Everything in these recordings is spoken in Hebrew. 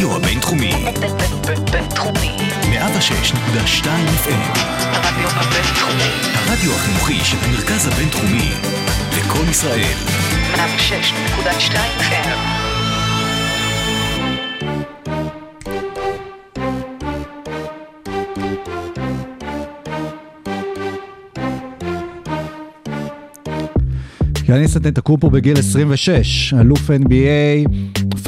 הרדיו הבינתחומי. בינתחומי. 106.2 FM. הרדיו הבינתחומי. הרדיו החינוכי של המרכז הבינתחומי. לקום ישראל. 106.2 FM. יאניס אנטנטקופו בגיל 26, אלוף NBA,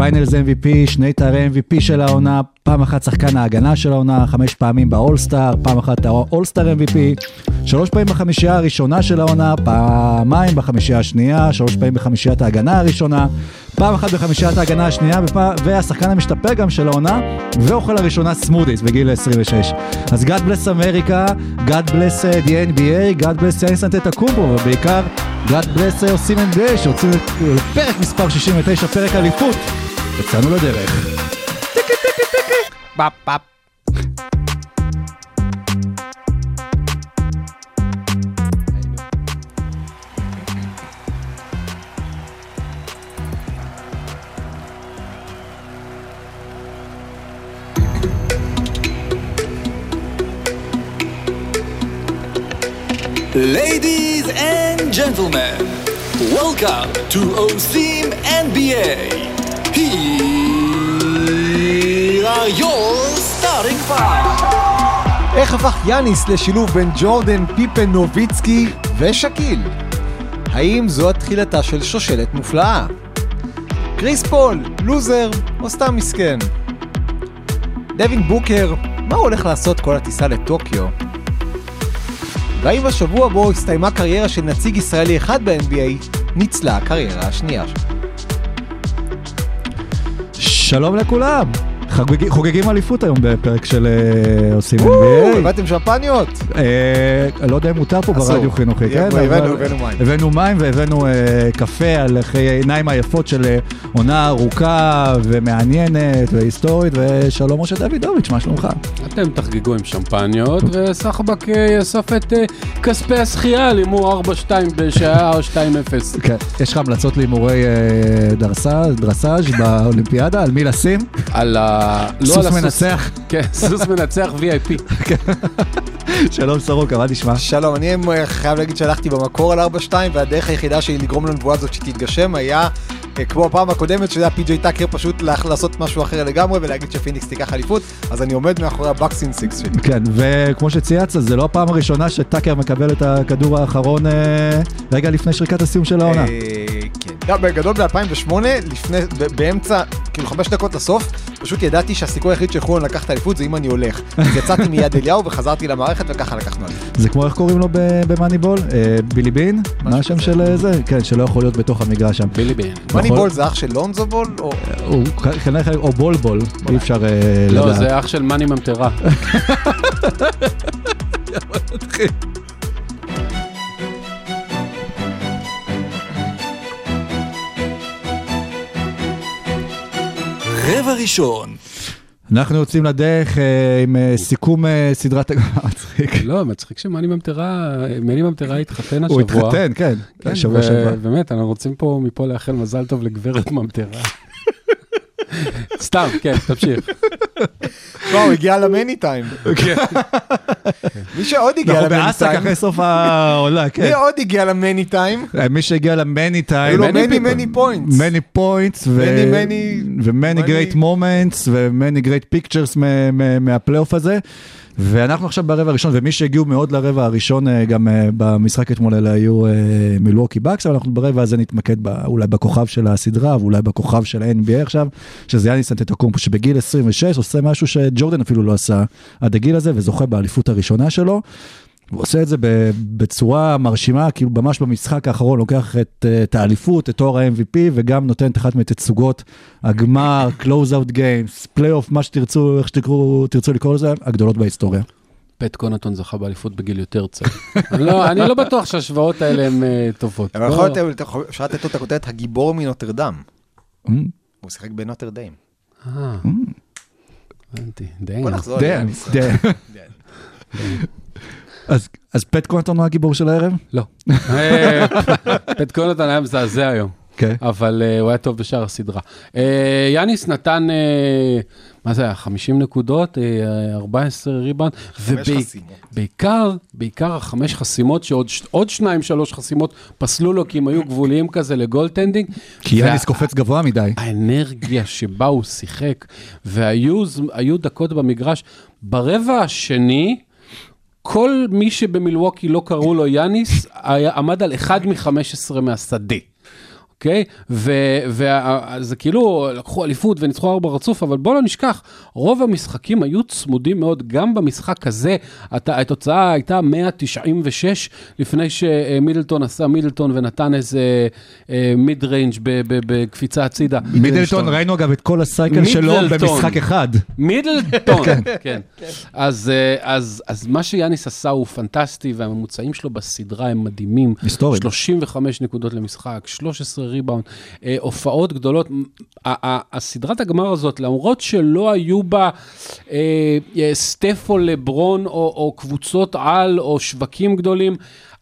Finals MVP, שני תארי MVP של העונה, פעם אחת שחקן ההגנה של העונה, חמש פעמים באולסטאר, פעם אחת האולסטאר MVP, שלוש פעמים בחמישייה הראשונה של העונה, פעמיים בחמישייה השנייה, שלוש פעמים בחמישיית ההגנה הראשונה, פעם אחת בחמישיית ההגנה השנייה, ופע... והשחקן המשתפר גם של העונה, ואוכל הראשונה סמודיס בגיל 26. אז God bless America, God bless uh, the NBA, God bless יאניס אנטטוקומפו, ובעיקר God bless עושים NBA, שהוצאו לפרק מספר 69, פרק אליפות. יצאנו לדרך. פאפ פאפ. Ladies and gentlemen, welcome to OSIM NBA. Here are your starting five. איך הפך יאניס לשילוב בין ג'ורדן, פיפן, נוביצקי ושקיל? האם זו התחילתה של שושלת מופלאה? קריס פול, לוזר או סתם מסכן? דווין בוקר, מה הוא הולך לעשות כל הטיסה לטוקיו? והאם בשבוע בו הסתיימה קריירה של נציג ישראלי אחד ב-NBA, ניצלה הקריירה השנייה שלו? שלום לכולם, חוגג, חוגגים אליפות היום בפרק של אה, עושים NBA. הבאתם שמפניות? אה, לא יודע אם מותר פה אסור. ברדיו חינוכי, כן? הבאנו, מים. הבאנו מים והבאנו אה, קפה על אחרי העיניים היפות של עונה ארוכה ומעניינת והיסטורית, ושלום משה דוידוביץ', מה שלומך? אתם תחגגו עם שמפניות, וסחבק יאסוף את אה, כספי הזכייה על הימור 4-2 בשעה 2-0. כן. יש לך המלצות להימורי אה, דרסאז' באולימפיאדה? על מי לשים? על ה... לא סוס על הסוס. מנצח. כן, סוס מנצח VIP. שלום סורוקה, מה נשמע? שלום, אני אה, חייב להגיד שהלכתי במקור על 4-2 והדרך היחידה שלי לגרום לנבואה הזאת שתתגשם היה אה, כמו הפעם הקודמת שזה היה פי.ג'יי טאקר פשוט לעשות משהו אחר לגמרי ולהגיד שפיניקס תיקח אליפות אז אני עומד מאחורי הבקס אין סיקס שלי. כן, וכמו שצייצת, זה לא הפעם הראשונה שטאקר מקבל את הכדור האחרון אה, רגע לפני שריקת הסיום של העונה. כן. לא, בגדול ב-2008, לפני, באמצע, כאילו חמש דקות לסוף, פשוט ידעתי שהסיכוי היחיד שיכולו לקחת אליפות זה אם אני הולך. אז יצאתי מיד אליהו וחזרתי למערכת וככה לקחנו אליפות. זה כמו איך קוראים לו ב- במאניבול? אה, בילי בין? מה השם. של אה, זה? כן, שלא יכול להיות בתוך המגרש שם. בילי בין. נכון. בול זה אח של לונזו בול? או... הוא כנראה חלק, או בולבול, אי אפשר אה, לא, לדעת. זה אח של מאני ממטרה. רבע ראשון. אנחנו יוצאים לדרך אה, עם אה, סיכום אה, סדרת מצחיק. לא, מצחיק שמאני ממטרה, מאני ממטרה התחתן הוא השבוע. התחתן, כן, כן, שבוע שעבר. באמת, אנחנו רוצים פה מפה לאחל מזל טוב לגברת ממטרה. סתם, כן, תמשיך. לא, הוא הגיע למני טיים. מי שעוד הגיע אנחנו למני באסק טיים, אחרי סוף העונה, כן. מי עוד הגיע למני טיים? אה, מי שהגיע למני היו טיים, לו many מני. מני פוינטס. many points ו- Many, many- ו-many many- great moments ו-many great pictures מ- מ- מהפלייאוף הזה. ואנחנו עכשיו ברבע הראשון, ומי שהגיעו מאוד לרבע הראשון, אה, גם אה, במשחק אתמול האלה היו אה, מילווקי בקס, אבל אנחנו ברבע הזה נתמקד ב- אולי בכוכב של הסדרה, ואולי בכוכב של ה-NBA עכשיו, שזה יאניס אנטטוקומפו, שבגיל 26 עושה משהו שג'ורדן אפילו לא עשה עד הגיל הזה, וזוכה באליפות הראשונה שלו. הוא עושה את זה ב- בצורה מרשימה, כאילו ממש במשחק האחרון לוקח את, אה, את האליפות, את תואר ה-MVP, וגם נותן את אחת מתצוגות הגמר, close out games, פלייאוף, מה שתרצו, איך שתקראו, תרצו לקרוא לזה, הגדולות בהיסטוריה. פט קונטון זכה באליפות בגיל יותר צעיר. אני לא- אני לא בטוח שההשוואות האלה הן אה, טובות. אבל לא. יכול להיות, אפשר לתת לו את הכותרת הגיבור מנוטרדם. Mm, הוא שיחק בנוטרדיים. אה, הבנתי, די. בוא נחזור. damn, ליאניס. אז, אז פט קונטון הוא הגיבור של הערב? לא. פט קונטון היה מזעזע היום. כן. אבל אה, הוא היה טוב בשאר הסדרה. אה, יאניס נתן, אה, מה זה היה, 50 נקודות, אה, 14 ריבאונד, חסימות. ובעיקר, בעיקר החמש חסימות, שעוד שניים, שלוש חסימות פסלו לו, כי הם היו גבוליים כזה ל goaltending. כי וה- יאניס קופץ גבוה מדי. האנרגיה שבה הוא שיחק, והיו דקות במגרש. ברבע השני, כל מי שבמילווקי לא קראו לו יאניס, היה, עמד על 1 מ-15 מהשדה. אוקיי? וזה כאילו, לקחו אליפות וניצחו ארבע רצוף, אבל בוא לא נשכח, רוב המשחקים היו צמודים מאוד, גם במשחק הזה, התוצאה הייתה 100-96, לפני שמידלטון עשה מידלטון ונתן איזה mid-range בקפיצה הצידה. מידלטון, ראינו אגב את כל הסייקל שלו. במשחק אחד. מידלטון, כן. אז, אה, אז, אז מה שיאניס עשה הוא פנטסטי, והממוצעים שלו בסדרה הם מדהימים. היסטוריים. 35 נקודות למשחק, 13 ריבאונד, אה, הופעות גדולות. הסדרת הגמר הזאת, למרות שלא היו בה אה, אה, סטף או לברון או, או קבוצות על או שווקים גדולים,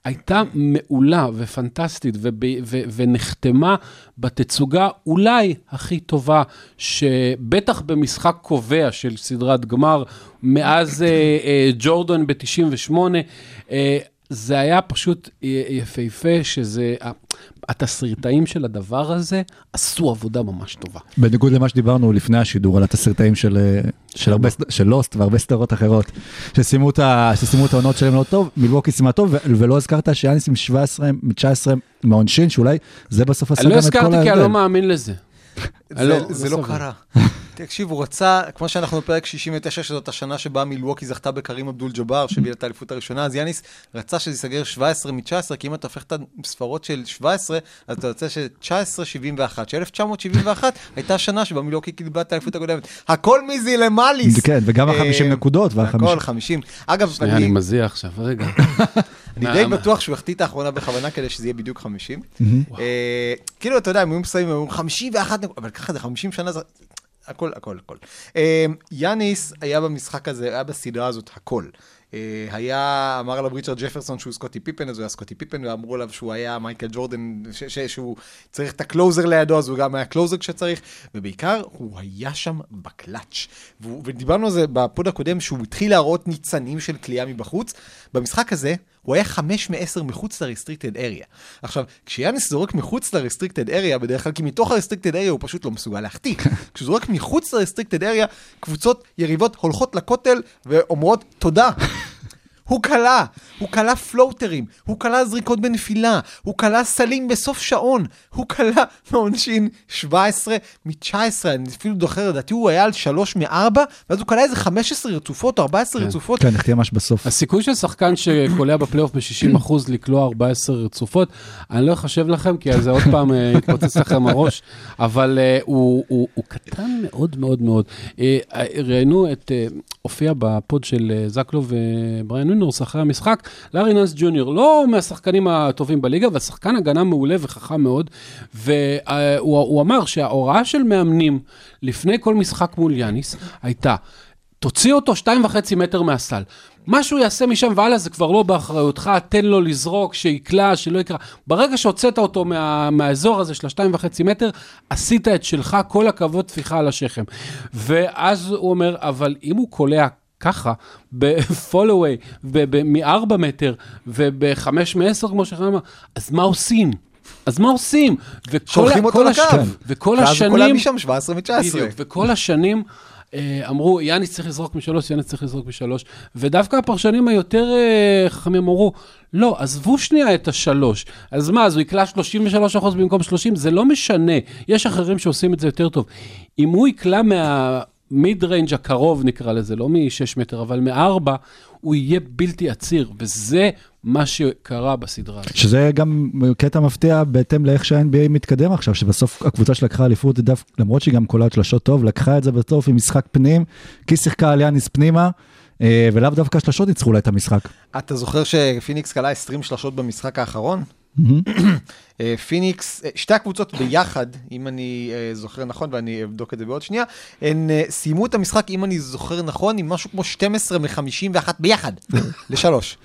הייתה מעולה ופנטסטית וב, ו, ונחתמה בתצוגה אולי הכי טובה, שבטח במשחק קובע של סדרת גמר, מאז אה, אה, ג'ורדן ב-98, אה, זה היה פשוט יפהפה, שזה, התסריטאים של הדבר הזה עשו עבודה ממש טובה. בניגוד למה שדיברנו לפני השידור על התסריטאים של, אה, של, הרבה, של לוסט והרבה סדרות אחרות, שסיימו את, ה- שסיימו את העונות שלהם לא טוב, מילווקי סיימה טוב, ולא הזכרת שיאניס עם 17, 19 מעונשין, שאולי זה בסוף עשה אני גם לא את כל ההבדל. הזכרתי כי אני לא מאמין לזה. זה, לא, זה לא לא. קרה. תקשיב, הוא רצה, כמו שאנחנו בפרק 69, שזאת השנה שבה מילווקי זכתה בקרים אבדול ג'אבר, שהביא את האליפות הראשונה, אז יאניס רצה שזה ייסגר 17 מ-19, כי אם אתה הופך את הספרות של 17, אז אתה יוצא ש-1971, ש-1971 הייתה השנה שבה מילווקי קיבלה את האליפות הקודמת. הכל מזי למאליס. כן, וגם אה, ה-50 נקודות, וה- הכל 50. אגב, שנייה, אני מזיע עכשיו, רגע. אני די בטוח שהוא החטיא את האחרונה בכוונה כדי שזה יהיה בדיוק 50. אה, כאילו, אתה יודע, הם היו מסיימים, הם אומרים 51 נקודות, אבל ככה זה 50 שנה, זה... הכל, הכל, הכל. אה, יאניס היה במשחק הזה, היה בסדרה הזאת הכל. אה, היה, אמר עליו ריצ'רד ג'פרסון שהוא סקוטי פיפן, אז הוא היה סקוטי פיפן, ואמרו עליו שהוא היה מייקל ג'ורדן, ש- ש- שהוא צריך את ה closer לידו, אז הוא גם היה closer כשצריך, ובעיקר, הוא היה שם בקלאץ'. ודיברנו על זה בפוד הקודם, שהוא התחיל להראות ניצנים של קליעה מבחוץ. במשחק הזה, הוא היה 5 מ-10 מחוץ ל-restricted area. עכשיו, כשיאניס זורק מחוץ ל-restricted area, בדרך כלל, כי מתוך ה-restricted area הוא פשוט לא מסוגל להחטיא. כשהוא זורק מחוץ ל-restricted area, קבוצות יריבות הולכות לכותל ואומרות תודה. הוא כלה, הוא כלה פלוטרים, הוא כלה זריקות בנפילה, הוא כלה סלים בסוף שעון, הוא כלה מעונשין 17 מ-19, אני אפילו זוכר, לדעתי הוא היה על 3 מ-4, ואז הוא כלה איזה 15 רצופות או 14 כן. רצופות. כן, נחתיה ממש בסוף. הסיכוי של שחקן שקולע בפלייאוף ב-60% לקלוע 14 רצופות, אני לא אחשב לכם, כי אז זה עוד פעם אה, יתפוצץ לכם הראש, אבל אה, הוא, הוא, הוא קטן מאוד מאוד מאוד. אה, אה, ראיינו את, אה, הופיע בפוד של אה, זקלו ובריאן וינורס אחרי המשחק, לארי נאנס ג'וניור, לא מהשחקנים הטובים בליגה, אבל שחקן הגנה מעולה וחכם מאוד, והוא הוא אמר שההוראה של מאמנים לפני כל משחק מול יאניס הייתה, תוציא אותו שתיים וחצי מטר מהסל. מה שהוא יעשה משם והלאה זה כבר לא באחריותך, תן לו לזרוק, שיקלע, שלא יקרא. ברגע שהוצאת אותו מה, מהאזור הזה של השתיים וחצי מטר, עשית את שלך, כל הכבוד, טפיחה על השכם. ואז הוא אומר, אבל אם הוא קולע ככה, בפולווי, מ-4 מטר ובחמש מ-10, כמו שחנן אמר, אז מה עושים? אז מה עושים? וכל שולחים אותו לקו. וכל ואז הוא השנים... קולע משם 17 מ-19. בדיוק, וכל השנים אמרו, יאניס צריך לזרוק משלוש, יאניס צריך לזרוק משלוש, ודווקא הפרשנים היותר אה, חכמים אמרו, לא, עזבו שנייה את השלוש. אז מה, אז הוא יקלע 33% במקום 30? זה לא משנה, יש אחרים שעושים את זה יותר טוב. אם הוא יקלע מה... מיד ריינג' הקרוב נקרא לזה, לא מ-6 מטר, אבל מ-4, הוא יהיה בלתי עציר, וזה מה שקרה בסדרה הזאת. שזה גם קטע מפתיע בהתאם לאיך שה-NBA מתקדם עכשיו, שבסוף הקבוצה שלקחה אליפות, דף- למרות שהיא גם קולעת שלשות טוב, לקחה את זה בסוף עם משחק פנים, כי שיחקה על יאניס פנימה, אה, ולאו דווקא השלשות ניצחו לה את המשחק. אתה זוכר שפיניקס קלעה 20 שלשות במשחק האחרון? אה, פיניקס, אה, שתי הקבוצות ביחד, אם אני אה, זוכר נכון, ואני אבדוק את זה בעוד שנייה, הן סיימו את המשחק, אם אני זוכר נכון, עם משהו כמו 12 מ-51 ביחד, לשלוש.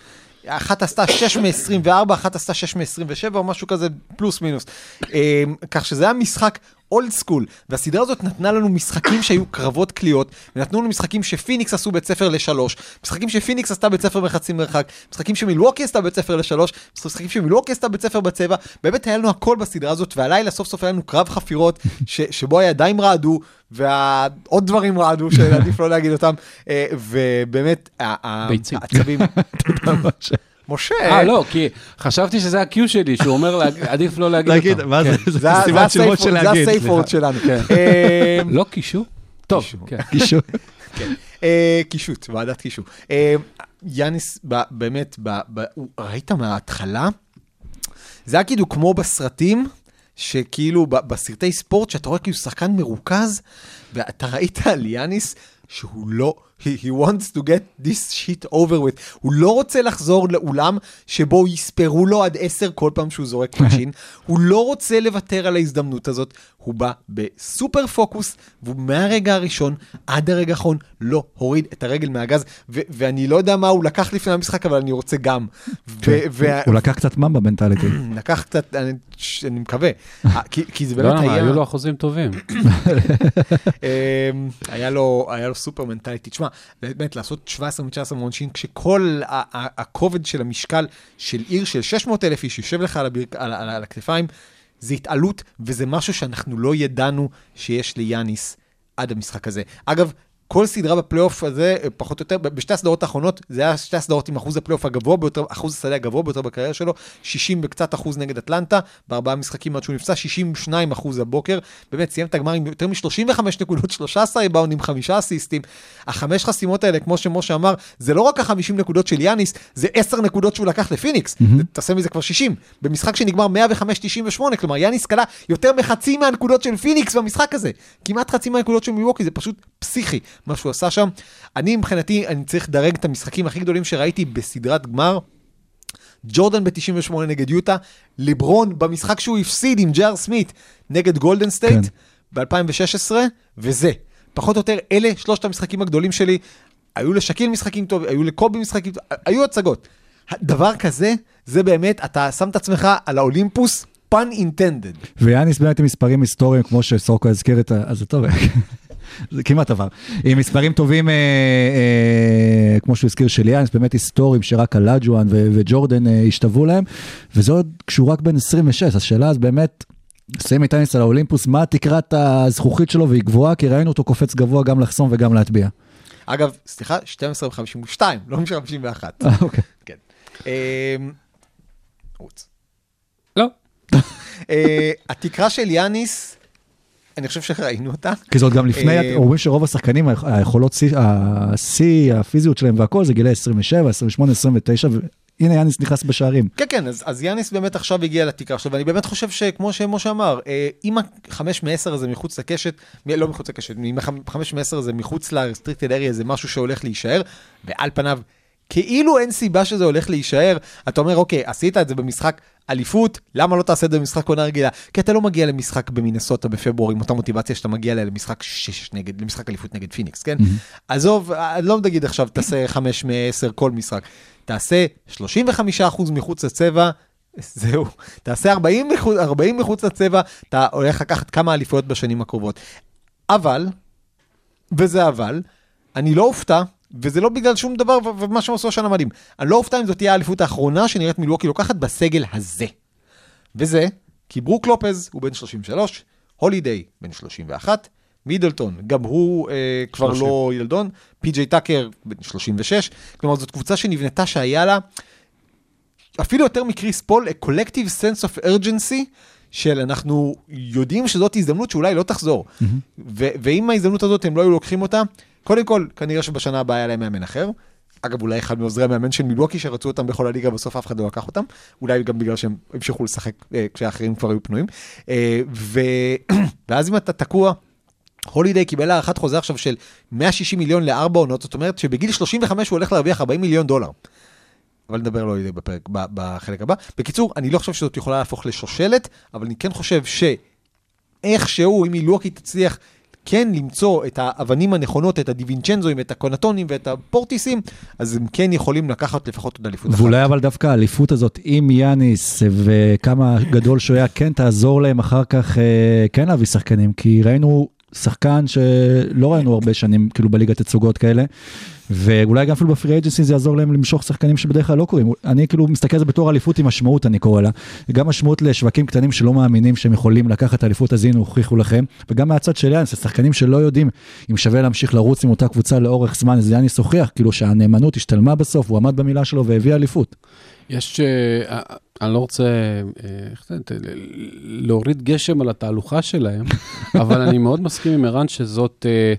אחת עשתה 6 מ-24, אחת עשתה 6 מ-27 או משהו כזה, פלוס מינוס. כך שזה היה משחק old school, והסדרה הזאת נתנה לנו משחקים שהיו קרבות קליעות, ונתנו לנו משחקים שפיניקס עשו בית ספר לשלוש, משחקים שפיניקס עשתה בית ספר בחצי מרחק, משחקים שמילווקי עשתה בית ספר לשלוש, משחקים שמילווקי עשתה בית ספר בצבע, באמת היה לנו הכל בסדרה הזאת, והלילה סוף סוף היה לנו קרב חפירות, ש- שבו הידיים רעדו, ועוד דברים רעדו, שעדיף לא להגיד אותם, אה, ובאמת. העצבים, משה, אה, לא, כי חשבתי שזה ה-Q שלי, שהוא אומר, עדיף לא להגיד להגיד, אותם. מה זה? כן. זה זה זה סימן של זה להגיד. וורד סליחה. שלנו. אה, לא קישור? טוב, כן. קישור. אה, קישוט, ועדת קישוט. אה, יאניס, באמת, ראית מההתחלה? זה היה כאילו כמו בסרטים, שכאילו בסרטי ספורט, שאתה רואה כאילו שחקן מרוכז, ואתה ראית על יאניס שהוא לא, he, he wants to get this shit over with. הוא לא רוצה לחזור לאולם שבו יספרו לו עד עשר כל פעם שהוא זורק קוצ'ין. הוא לא רוצה לוותר על ההזדמנות הזאת. הוא בא בסופר פוקוס, והוא מהרגע הראשון עד הרגע האחרון לא הוריד את הרגל מהגז, ו- ואני לא יודע מה הוא לקח לפני המשחק, אבל אני רוצה גם. ו- וה- הוא לקח קצת ממבה מנטליטי. לקח קצת, אני, ש- אני מקווה, כי, כי זה לא, באמת למה, היה, היו לו אחוזים טובים. אמ, היה לו סופר מנטליטי. תשמע, באמת לעשות 17 מ-19 מעונשין, כשכל הכובד של המשקל של עיר של 600 אלף איש יושב לך על, הביר, על, על, על הכתפיים, זה התעלות, וזה משהו שאנחנו לא ידענו שיש ליאניס עד המשחק הזה. אגב, כל סדרה בפלייאוף הזה, פחות או יותר, בשתי הסדרות האחרונות, זה היה שתי הסדרות עם אחוז הפלייאוף הגבוה ביותר, אחוז השדה הגבוה ביותר בקריירה שלו, 60 וקצת אחוז נגד אטלנטה, בארבעה משחקים עד שהוא נפצע, 62 אחוז הבוקר, באמת סיים את הגמר עם יותר מ-35 נקודות, 13 ריבאונד עם חמישה אסיסטים. החמש חסימות האלה, כמו שמשה אמר, זה לא רק ה-50 נקודות של יאניס, זה 10 נקודות שהוא לקח לפיניקס, mm-hmm. תעשה מזה כבר 60. במשחק שנגמר 105-98, כלומר יאניס קלע יותר מחצי מהנקודות של פיניקס במשחק הזה. כמעט חצי מהנקודות של מילווקי, זה פשוט פסיכי מה שהוא עשה שם. אני מבחינתי, אני צריך לדרג את המשחקים הכי גדולים שראיתי בסדרת גמר. ג'ורדן ב-98 נגד יוטה, ליברון במשחק שהוא הפסיד עם ג'יי אר סמית נגד גולדן סטייט כן. ב-2016, וזה. פחות או יותר, אלה שלושת המשחקים הגדולים שלי. היו לשקיל משחקים טובים, היו לקובי משחקים טובים, היו הצגות. דבר כזה, זה באמת, אתה שם את עצמך על האולימפוס, pun intended. ויאניס באמת עם מספרים היסטוריים, כמו שסורקו הזכיר את ה... אז זה טוב, זה כמעט עבר. עם מספרים טובים, אה, אה, כמו שהוא הזכיר, של יאניס, באמת היסטוריים, שרק הלאג'ואן וג'ורדן אה, השתוו להם, וזה עוד כשהוא רק בן 26, השאלה אז באמת, את יאניס על האולימפוס, מה תקרת הזכוכית שלו, והיא גבוהה, כי ראינו אותו קופץ גבוה גם לחסום וגם להטביע. אגב, סליחה, 12 ב-52, לא מ-51. אה, אוקיי. כן. אמ, רוץ. לא. אה, התקרה של יאניס, אני חושב שראינו אותה. כי זאת גם לפני, אה, אומרים שרוב השחקנים, היכולות שיא- השיא, הפיזיות שלהם והכל, זה גילי 27, 28, 29, והנה יאניס נכנס בשערים. כן, כן, אז, אז יאניס באמת עכשיו הגיע לתקרה שלו, ואני באמת חושב שכמו שמשה אמר, אה, אם החמש מעשר הזה מחוץ לקשת, לא מחוץ לקשת, אם החמש מעשר הזה מחוץ ל-restricted area זה משהו שהולך להישאר, ועל פניו, כאילו אין סיבה שזה הולך להישאר, אתה אומר, אוקיי, עשית את זה במשחק אליפות, למה לא תעשה את זה במשחק עונה רגילה? כי אתה לא מגיע למשחק במינסוטה בפברואר עם אותה מוטיבציה שאתה מגיע אליה למשחק שש נגד, למשחק אליפות נגד פיניקס, כן? עזוב, אה, לא נגיד עכשיו תעשה 5 מ-10 כל משחק, תעשה 35% מחוץ לצבע, זהו, תעשה 40 מחוץ, 40 מחוץ לצבע, אתה הולך לקחת כמה אליפויות בשנים הקרובות. אבל, וזה אבל, אני לא אופתע, וזה לא בגלל שום דבר, ומה שהם עשו השנה מדהים. אני לא אופתע אם זאת תהיה האליפות האחרונה שנראית מילווקי לוקחת בסגל הזה. וזה, כי ברוק לופז הוא בן 33, הולידיי בן 31, מידלטון, גם הוא אה, כבר 30. לא ילדון, פי.ג'יי טאקר בן 36, כלומר זאת קבוצה שנבנתה שהיה לה, אפילו יותר מקריס פול, a collective sense of urgency, של אנחנו יודעים שזאת הזדמנות שאולי לא תחזור. ו- ואם ההזדמנות הזאת הם לא היו לוקחים אותה, קודם כל, כנראה שבשנה הבאה היה להם מאמן אחר. אגב, אולי אחד מעוזרי המאמן של מילווקי שרצו אותם בכל הליגה, בסוף אף אחד לא לקח אותם. אולי גם בגלל שהם המשיכו לשחק אה, כשהאחרים כבר היו פנויים. אה, ו... ואז אם אתה תקוע, הולידיי קיבל הארכת חוזה עכשיו של 160 מיליון לארבע עונות, זאת אומרת שבגיל 35 הוא הולך להרוויח 40 מיליון דולר. אבל נדבר על הולידיי בפרק, בחלק הבא. בקיצור, אני לא חושב שזאת יכולה להפוך לשושלת, אבל אני כן חושב שאיכשהו, אם מילווקי תצליח כן למצוא את האבנים הנכונות, את הדיווינצ'נזוים, את הקונטונים ואת הפורטיסים, אז הם כן יכולים לקחת לפחות עוד אליפות אחת. ואולי אבל דווקא האליפות הזאת עם יאניס וכמה גדול שהוא היה, כן תעזור להם אחר כך אה, כן להביא שחקנים, כי ראינו שחקן שלא ראינו הרבה שנים כאילו בליגת תצוגות כאלה, ואולי גם אפילו בפרי אייג'נסי זה יעזור להם למשוך שחקנים שבדרך כלל לא קורים. אני כאילו מסתכל על זה בתור אליפות עם משמעות, אני קורא לה. גם משמעות לשווקים קטנים שלא מאמינים שהם יכולים לקחת אליפות, אז הנה הוכיחו לכם. וגם מהצד של יאניס, השחקנים שלא יודעים אם שווה להמשיך לרוץ עם אותה קבוצה לאורך זמן, אז יאניס הוכיח, כאילו שהנאמנות השתלמה בסוף, הוא עמד במילה שלו והביא אליפות. יש, אה, אני לא רוצה אה, איך זה, להוריד גשם על התהלוכה שלהם, אבל אני מאוד מסכים עם ערן שזאת, אה,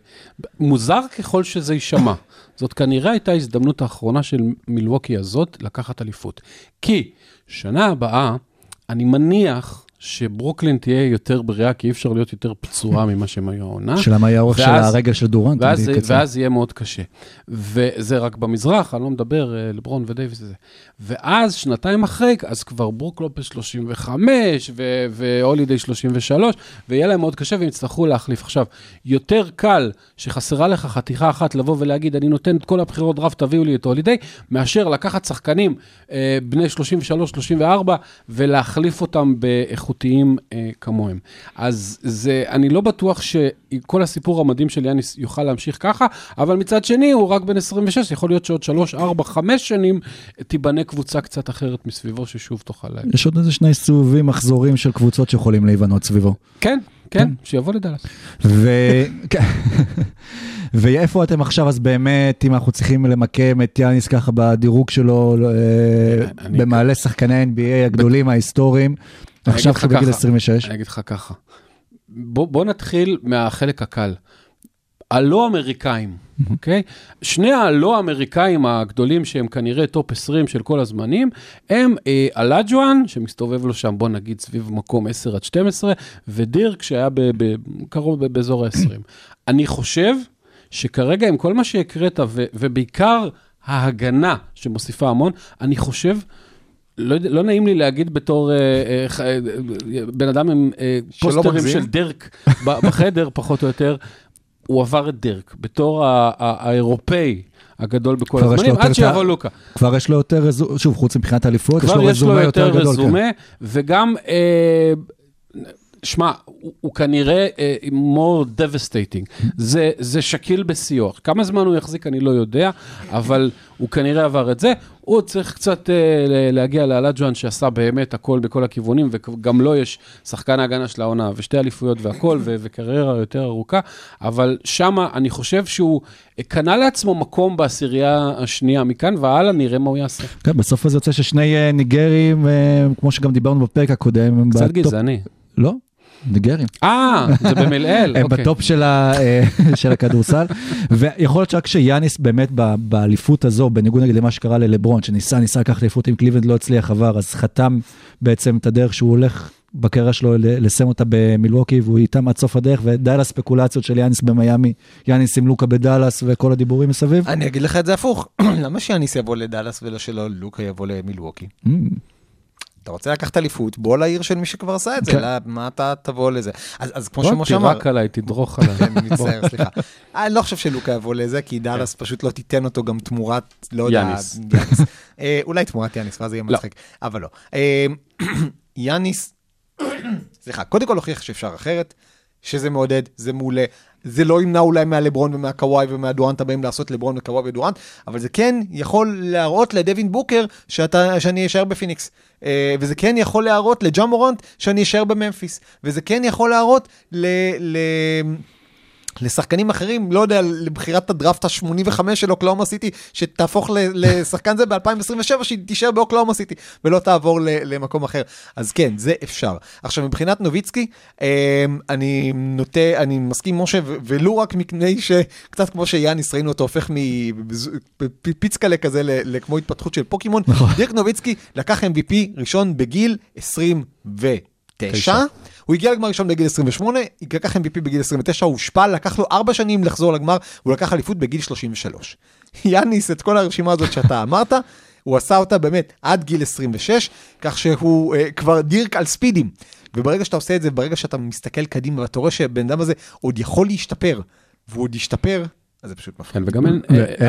מוזר ככל שזה יישמע, זאת כנראה הייתה ההזדמנות האחרונה של מילווקי הזאת לקחת אליפות. כי שנה הבאה, אני מניח שברוקלין תהיה יותר בריאה, כי אי אפשר להיות יותר פצועה ממה שהם היו העונה. של מה היה האורך של הרגל של דורנט. ואז. ואז יהיה מאוד קשה. וזה רק במזרח, אני לא מדבר, אה, לברון ודייוויס וזה. ואז, שנתיים אחרי, אז כבר ברוק לופס 35, ו- והולידי 33, ויהיה להם מאוד קשה והם יצטרכו להחליף. עכשיו, יותר קל שחסרה לך חתיכה אחת לבוא ולהגיד, אני נותן את כל הבחירות דראפט, תביאו לי את הולידי, מאשר לקחת שחקנים אה, בני 33-34 ולהחליף אותם באיכותיים אה, כמוהם. אז זה, אני לא בטוח שכל הסיפור המדהים של יאניס יוכל להמשיך ככה, אבל מצד שני, הוא רק בן 26, יכול להיות שעוד 3, 4, 5 שנים תיבנה קבוצה קצת אחרת מסביבו, ששוב תוכל להגיד. יש עוד איזה שני סיבובים מחזורים של קבוצות שיכולים להיבנות סביבו. כן, כן, שיבוא לדלת. ו... כן. ואיפה אתם עכשיו, אז באמת, אם אנחנו צריכים למקם את יאניס ככה בדירוג שלו, אה, אני- במעלה שחקני ה-NBA הגדולים ההיסטוריים, עכשיו שהוא בגיל ככה, 26. אני אגיד לך ככה, בוא, בוא נתחיל מהחלק הקל. הלא אמריקאים, אוקיי? שני הלא אמריקאים הגדולים שהם כנראה top 20 של כל הזמנים, הם אה, אולג'ואן, שמסתובב לו שם, בוא נגיד סביב מקום 10 עד 12, ודירק שהיה קרוב באזור ה-20. אני חושב שכרגע עם כל מה שהקראת, ו, ובעיקר ההגנה שמוסיפה המון, אני חושב לא, לא נעים לי להגיד בתור אה, אה, אה, בן אדם עם אה, פוסטרים. של דרק בחדר, פחות או יותר, הוא עבר את דרק בתור האירופאי הגדול בכל כבר יש לו הזמנים, יותר עד שיבוא לוקה. כבר יש לו יותר, רזו- שוב, חוץ מבחינת אליפות, יש כבר לו יש לו רזומה יותר יותר גדול. כן. רזומה, וגם, אה, שמע, הוא, הוא כנראה אה, more devastating. זה, זה שקיל בשיאו. כמה זמן הוא יחזיק אני לא יודע, אבל הוא כנראה עבר את זה. הוא צריך קצת ל- להגיע לאלג'ואן שעשה באמת הכל בכל הכיוונים, וגם לו יש שחקן ההגנה של העונה, ושתי אליפויות והכל, ו- וקריירה יותר ארוכה, אבל שמה אני חושב שהוא אה, קנה לעצמו מקום בעשירייה השנייה. מכאן והלאה נראה מה הוא יעשה. כן, בסוף זה יוצא ששני ניגרים, כמו שגם דיברנו בפרק הקודם, קצת בטופ- גזעני. לא, ניגרים. אה, זה במלעיל, הם אוקיי. בטופ של אה, של הכדורסל, ויכול להיות שרק שיאניס באמת ב- באליפות הזו, בניגוד נגיד למה שקרה ללברון, שניסה, ניסה לקחת אליפות עם קליבלנד, לא הצליח עבר, אז חתם בעצם את הדרך שהוא הולך בקריירה שלו ל- לסיים אותה במילווקי, והוא איתם עד סוף הדרך, ודי לספקולציות של יאניס במיאמי, יאניס עם לוקה בדאלאס וכל הדיבורים מסביב. אני אגיד לך את זה הפוך, למה שיאניס יבוא לדאלאס ולא שלא לוקה יבוא למילווקי? אתה רוצה לקחת אליפות, בוא לעיר של מי שכבר עשה את זה, כן. לא, מה אתה תבוא לזה? אז, כמו בוא, שמשה אמר, תירק עליי, תדרוך עליי. אני מצטער, סליחה. אני לא חושב שלוקה יבוא לזה, כי דאלאס פשוט לא תיתן אותו גם תמורת, לא יודע, יאניס. אה, אולי תמורת יאניס, ואז יהיה לא. מצחיק, אבל לא. אה, יאניס, סליחה, קודם כל הוכיח שאפשר אחרת, שזה מעודד, זה מעולה. זה לא ימנע אולי מהלברון ומהקוואי ומהדורנט הבאים לעשות לברון וקוואי ודורנט, אבל זה כן יכול להראות לדווין בוקר שאתה, שאני אשאר בפיניקס. אה, וזה כן יכול להראות לג'ה מורנט שאני אשאר בממפיס. וזה כן יכול להראות ל... ל... לשחקנים אחרים, לא יודע, לבחירת הדראפט ה-85 של אוקלהומה סיטי, שתהפוך לשחקן זה ב-2027, שהיא תישאר באוקלהומה סיטי, ולא תעבור למקום אחר. אז כן, זה אפשר. עכשיו, מבחינת נוביצקי, אה, אני נוטה, אני מסכים עם משה, ולו רק מפני שקצת כמו שיאניס, ראינו אותו הופך מפיצקלה כזה לכמו התפתחות של פוקימון, דירק נוביצקי לקח MVP ראשון בגיל 29. הוא הגיע לגמר ראשון בגיל 28, לקח MVP בגיל 29, הוא הושפל, לקח לו ארבע שנים לחזור לגמר, הוא לקח אליפות בגיל 33. יאניס, את כל הרשימה הזאת שאתה אמרת, הוא עשה אותה באמת עד גיל 26, כך שהוא uh, כבר דירק על ספידים. וברגע שאתה עושה את זה, ברגע שאתה מסתכל קדימה ואתה רואה שהבן אדם הזה עוד יכול להשתפר, והוא עוד ישתפר, אז זה פשוט מפחיד. כן, וגם אין,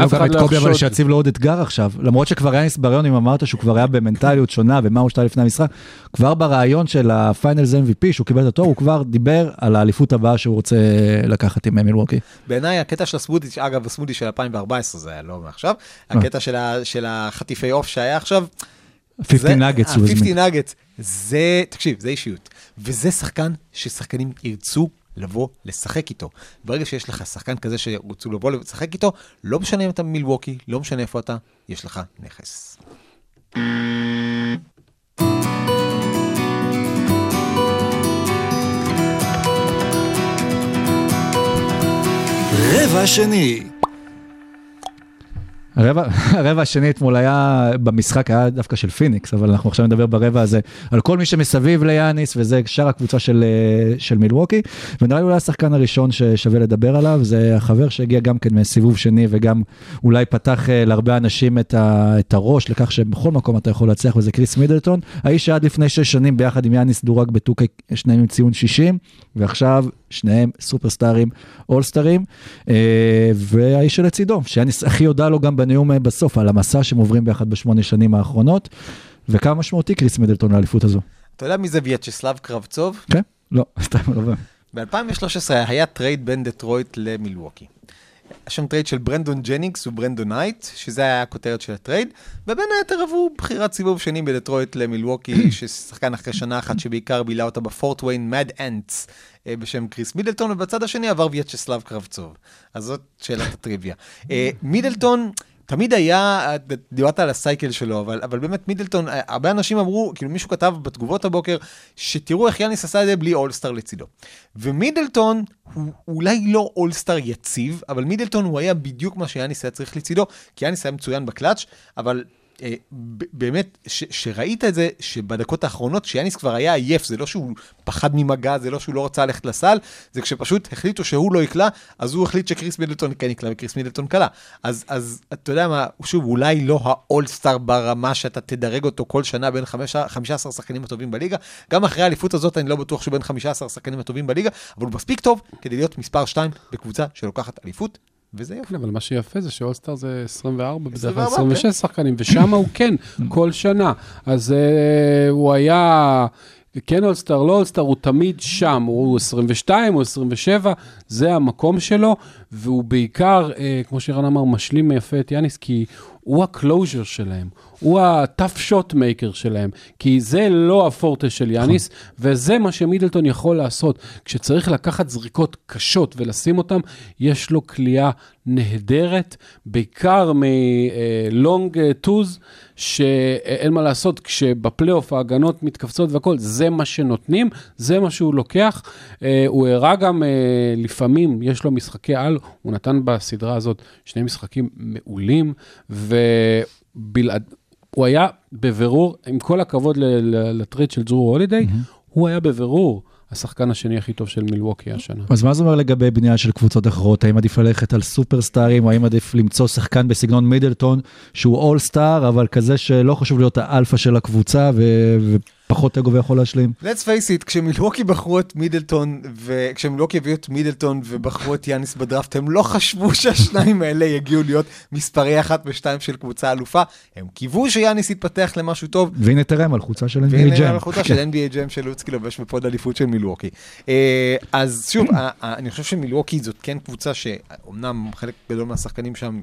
אף אחד את לא יחשוד. שיציב לו עוד אתגר עכשיו, למרות שכבר היה ניסבריון, אם אמרת שהוא כבר היה במנטליות שונה ומה הוא השתנה לפני המשחק, כבר ברעיון של הפיינלס MVP שהוא קיבל את התואר, הוא כבר דיבר על האליפות הבאה שהוא רוצה לקחת עם מילווקי. בעיניי הקטע של הסמודי, אגב, הסמודי של 2014 זה היה לא מעכשיו, אה. הקטע של החטיפי עוף שהיה עכשיו, 50 נגטס הוא הזמין. 50 נגטס, זה, תקשיב, זה אישיות. וזה שחקן ששחקנים ירצו לבוא לשחק איתו. ברגע שיש לך שחקן כזה שירצו לבוא לשחק איתו, לא משנה אם אתה מילווקי, לא משנה איפה אתה, יש לך נכס. רבע שני. הרבע, השני אתמול היה במשחק, היה דווקא של פיניקס, אבל אנחנו עכשיו נדבר ברבע הזה על כל מי שמסביב ליאניס, וזה שאר הקבוצה של, אה, של מילווקי, ונראה לי אולי השחקן הראשון ששווה לדבר עליו, זה החבר שהגיע גם כן מסיבוב שני, וגם אולי פתח אה, להרבה אנשים את, ה, את הראש לכך שבכל מקום אתה יכול להצליח, וזה קריס מידלטון, האיש שעד לפני שש שנים ביחד עם יאניס דורג בטוקי, שניהם עם ציון 60, ועכשיו שניהם סופרסטארים, אולסטרים, אה, והאיש שלצידו, שיאניס הכי הודה לו גם בנאום אה, בסוף, על המסע שהם עוברים ביחד בשמונה שנים האחרונות, וכמה משמעותי קריס מידלטון לאליפות הזו. אתה יודע מי זה ויאצ'סלב קרבצוב? כן? לא, סתם לא. ב-2013 היה trade בין דטרויט למילווקי. היה שם trade של ברנדון ג'נינגס וברנדון נייט, שזה היה הכותרת של ה trade, ובין היתר עברו בחירת סיבוב שני בדטרויט למילווקי, ששחקן אחרי שנה אחת שבעיקר בילה אותה בפורט וויין מד אנטס בשם קריס מידלטון, ובצד השני עבר ויאצ'סלב קרבצוב. אז זאת שאלת הטריוויה. אה, מידלטון... תמיד היה, דיברת על הסייקל שלו, אבל, אבל באמת מידלטון, הרבה אנשים אמרו, כאילו מישהו כתב בתגובות הבוקר, שתראו איך יאניס עשה את זה בלי אולסטאר לצידו. ומידלטון הוא אולי לא אולסטאר יציב, אבל מידלטון הוא היה בדיוק מה שיאניס היה צריך לצידו, כי יאניס היה מצוין בקלאץ', אבל באמת, ש- שראית את זה, שבדקות האחרונות, שיאניס כבר היה עייף, זה לא שהוא פחד ממגע, זה לא שהוא לא רצה ללכת לסל, זה כשפשוט החליטו שהוא לא יקלע, אז הוא החליט שקריס מידלטון כן יקלע וקריס מידלטון קלע. אז, אז אתה יודע מה, שוב, אולי לא האולסטאר ברמה שאתה תדרג אותו כל שנה בין חמש- 15 השחקנים הטובים בליגה, גם אחרי האליפות הזאת אני לא בטוח שהוא בין 15 השחקנים הטובים בליגה, אבל הוא מספיק טוב כדי להיות מספר 2 בקבוצה שלוקחת אליפות, וזה יופי. כן, אבל מה שיפה זה שאולסטאר זה 24, בדרך כלל 24, 26 שחקנים, ושם הוא כן, כל שנה. אז אה, הוא היה, כן אולסטאר, לא אולסטאר, הוא תמיד שם, הוא 22, הוא 27, זה המקום שלו, והוא בעיקר, אה, כמו שרן אמר, משלים יפה את יאניס, כי הוא ה closer שלהם, הוא ה tough shot maker שלהם, כי זה לא הפורטה של יאניס, וזה מה שמידלטון יכול לעשות. כשצריך לקחת זריקות קשות ולשים אותן, יש לו קליעה נהדרת, בעיקר מלונג טוז, שאין מה לעשות, כשבפלייאוף ההגנות מתכווצות והכל, זה מה שנותנים, זה מה שהוא לוקח. אה, הוא הראה גם אה, לפעמים, יש לו משחקי על, הוא נתן בסדרה הזאת שני משחקים מעולים, ובלעד... הוא היה בבירור, עם כל הכבוד לטריד של ג'רו הולידיי, הוא היה בבירור השחקן השני הכי טוב של מילווקי השנה. אז מה זה אומר לגבי בנייה של קבוצות אחרות? האם עדיף ללכת על סופרסטארים, או האם עדיף למצוא שחקן בסגנון מידלטון, שהוא אולסטאר, אבל כזה שלא חשוב להיות האלפא של הקבוצה, ו- ופחות אגו ויכול להשלים? let's face it, כשמילווקי בחרו את מידלטון, וכשמילווקי הביאו את מידלטון ובחרו את יאניס בדראפט, הם לא חשבו שהשניים האלה יגיעו להיות מספרי אחת ושתיים של קבוצה אלופה. הם קיוו שיאניס יתפתח למשהו טוב, והנה תראה חולצה של NBA והנה Jam. המלכותה של NBA Jam של לוצקי לובש בפוד אליפות של מילווקי. אה, אז שוב, ה- ה- אני חושב שמילווקי זאת כן קבוצה שאומנם חלק גדול מהשחקנים שם,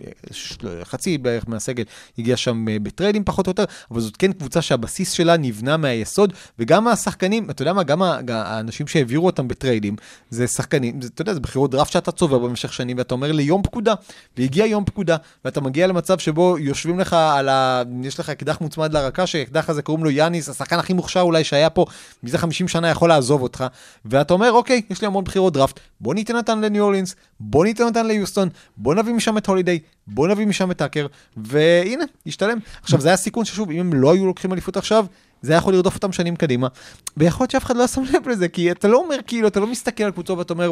אה, חצי בערך מהסגל, הגיע שם אה, בטריידים פחות או יותר, אבל זאת כן קבוצה שהבסיס שלה נבנה מהיסוד, וגם השחקנים, אתה יודע מה, גם האנשים שהעבירו אותם בטריידים, זה שחקנים, זה, אתה יודע, זה בחירות דראפט שאתה צובר במשך שנים, ואתה שומר ליום פקודה, והגיע יום פקודה, ואתה מגיע למצב שבו יושבים לך על ה... יש לך אקדח מוצמד לרקה, שהאקדח הזה קוראים לו יאניס, השחקן הכי מוכשר אולי שהיה פה מזה 50 שנה יכול לעזוב אותך, ואתה אומר, אוקיי, יש לי המון בחירות דראפט, בוא ניתן אותן לניו אורלינס, בוא ניתן אותן ליוסטון, בוא נביא משם את הולידיי, בוא נביא משם את טאקר, והנה, ישתלם. עכשיו, זה היה סיכון ששוב, אם הם לא היו לוקחים אליפות עכשיו, זה היה יכול לרדוף אותם שנים קדימה, ויכול להיות שאף אחד לא שם לב לזה, כי אתה לא אומר, כאילו, אתה לא מסתכל על קבוצות ואתה אומר,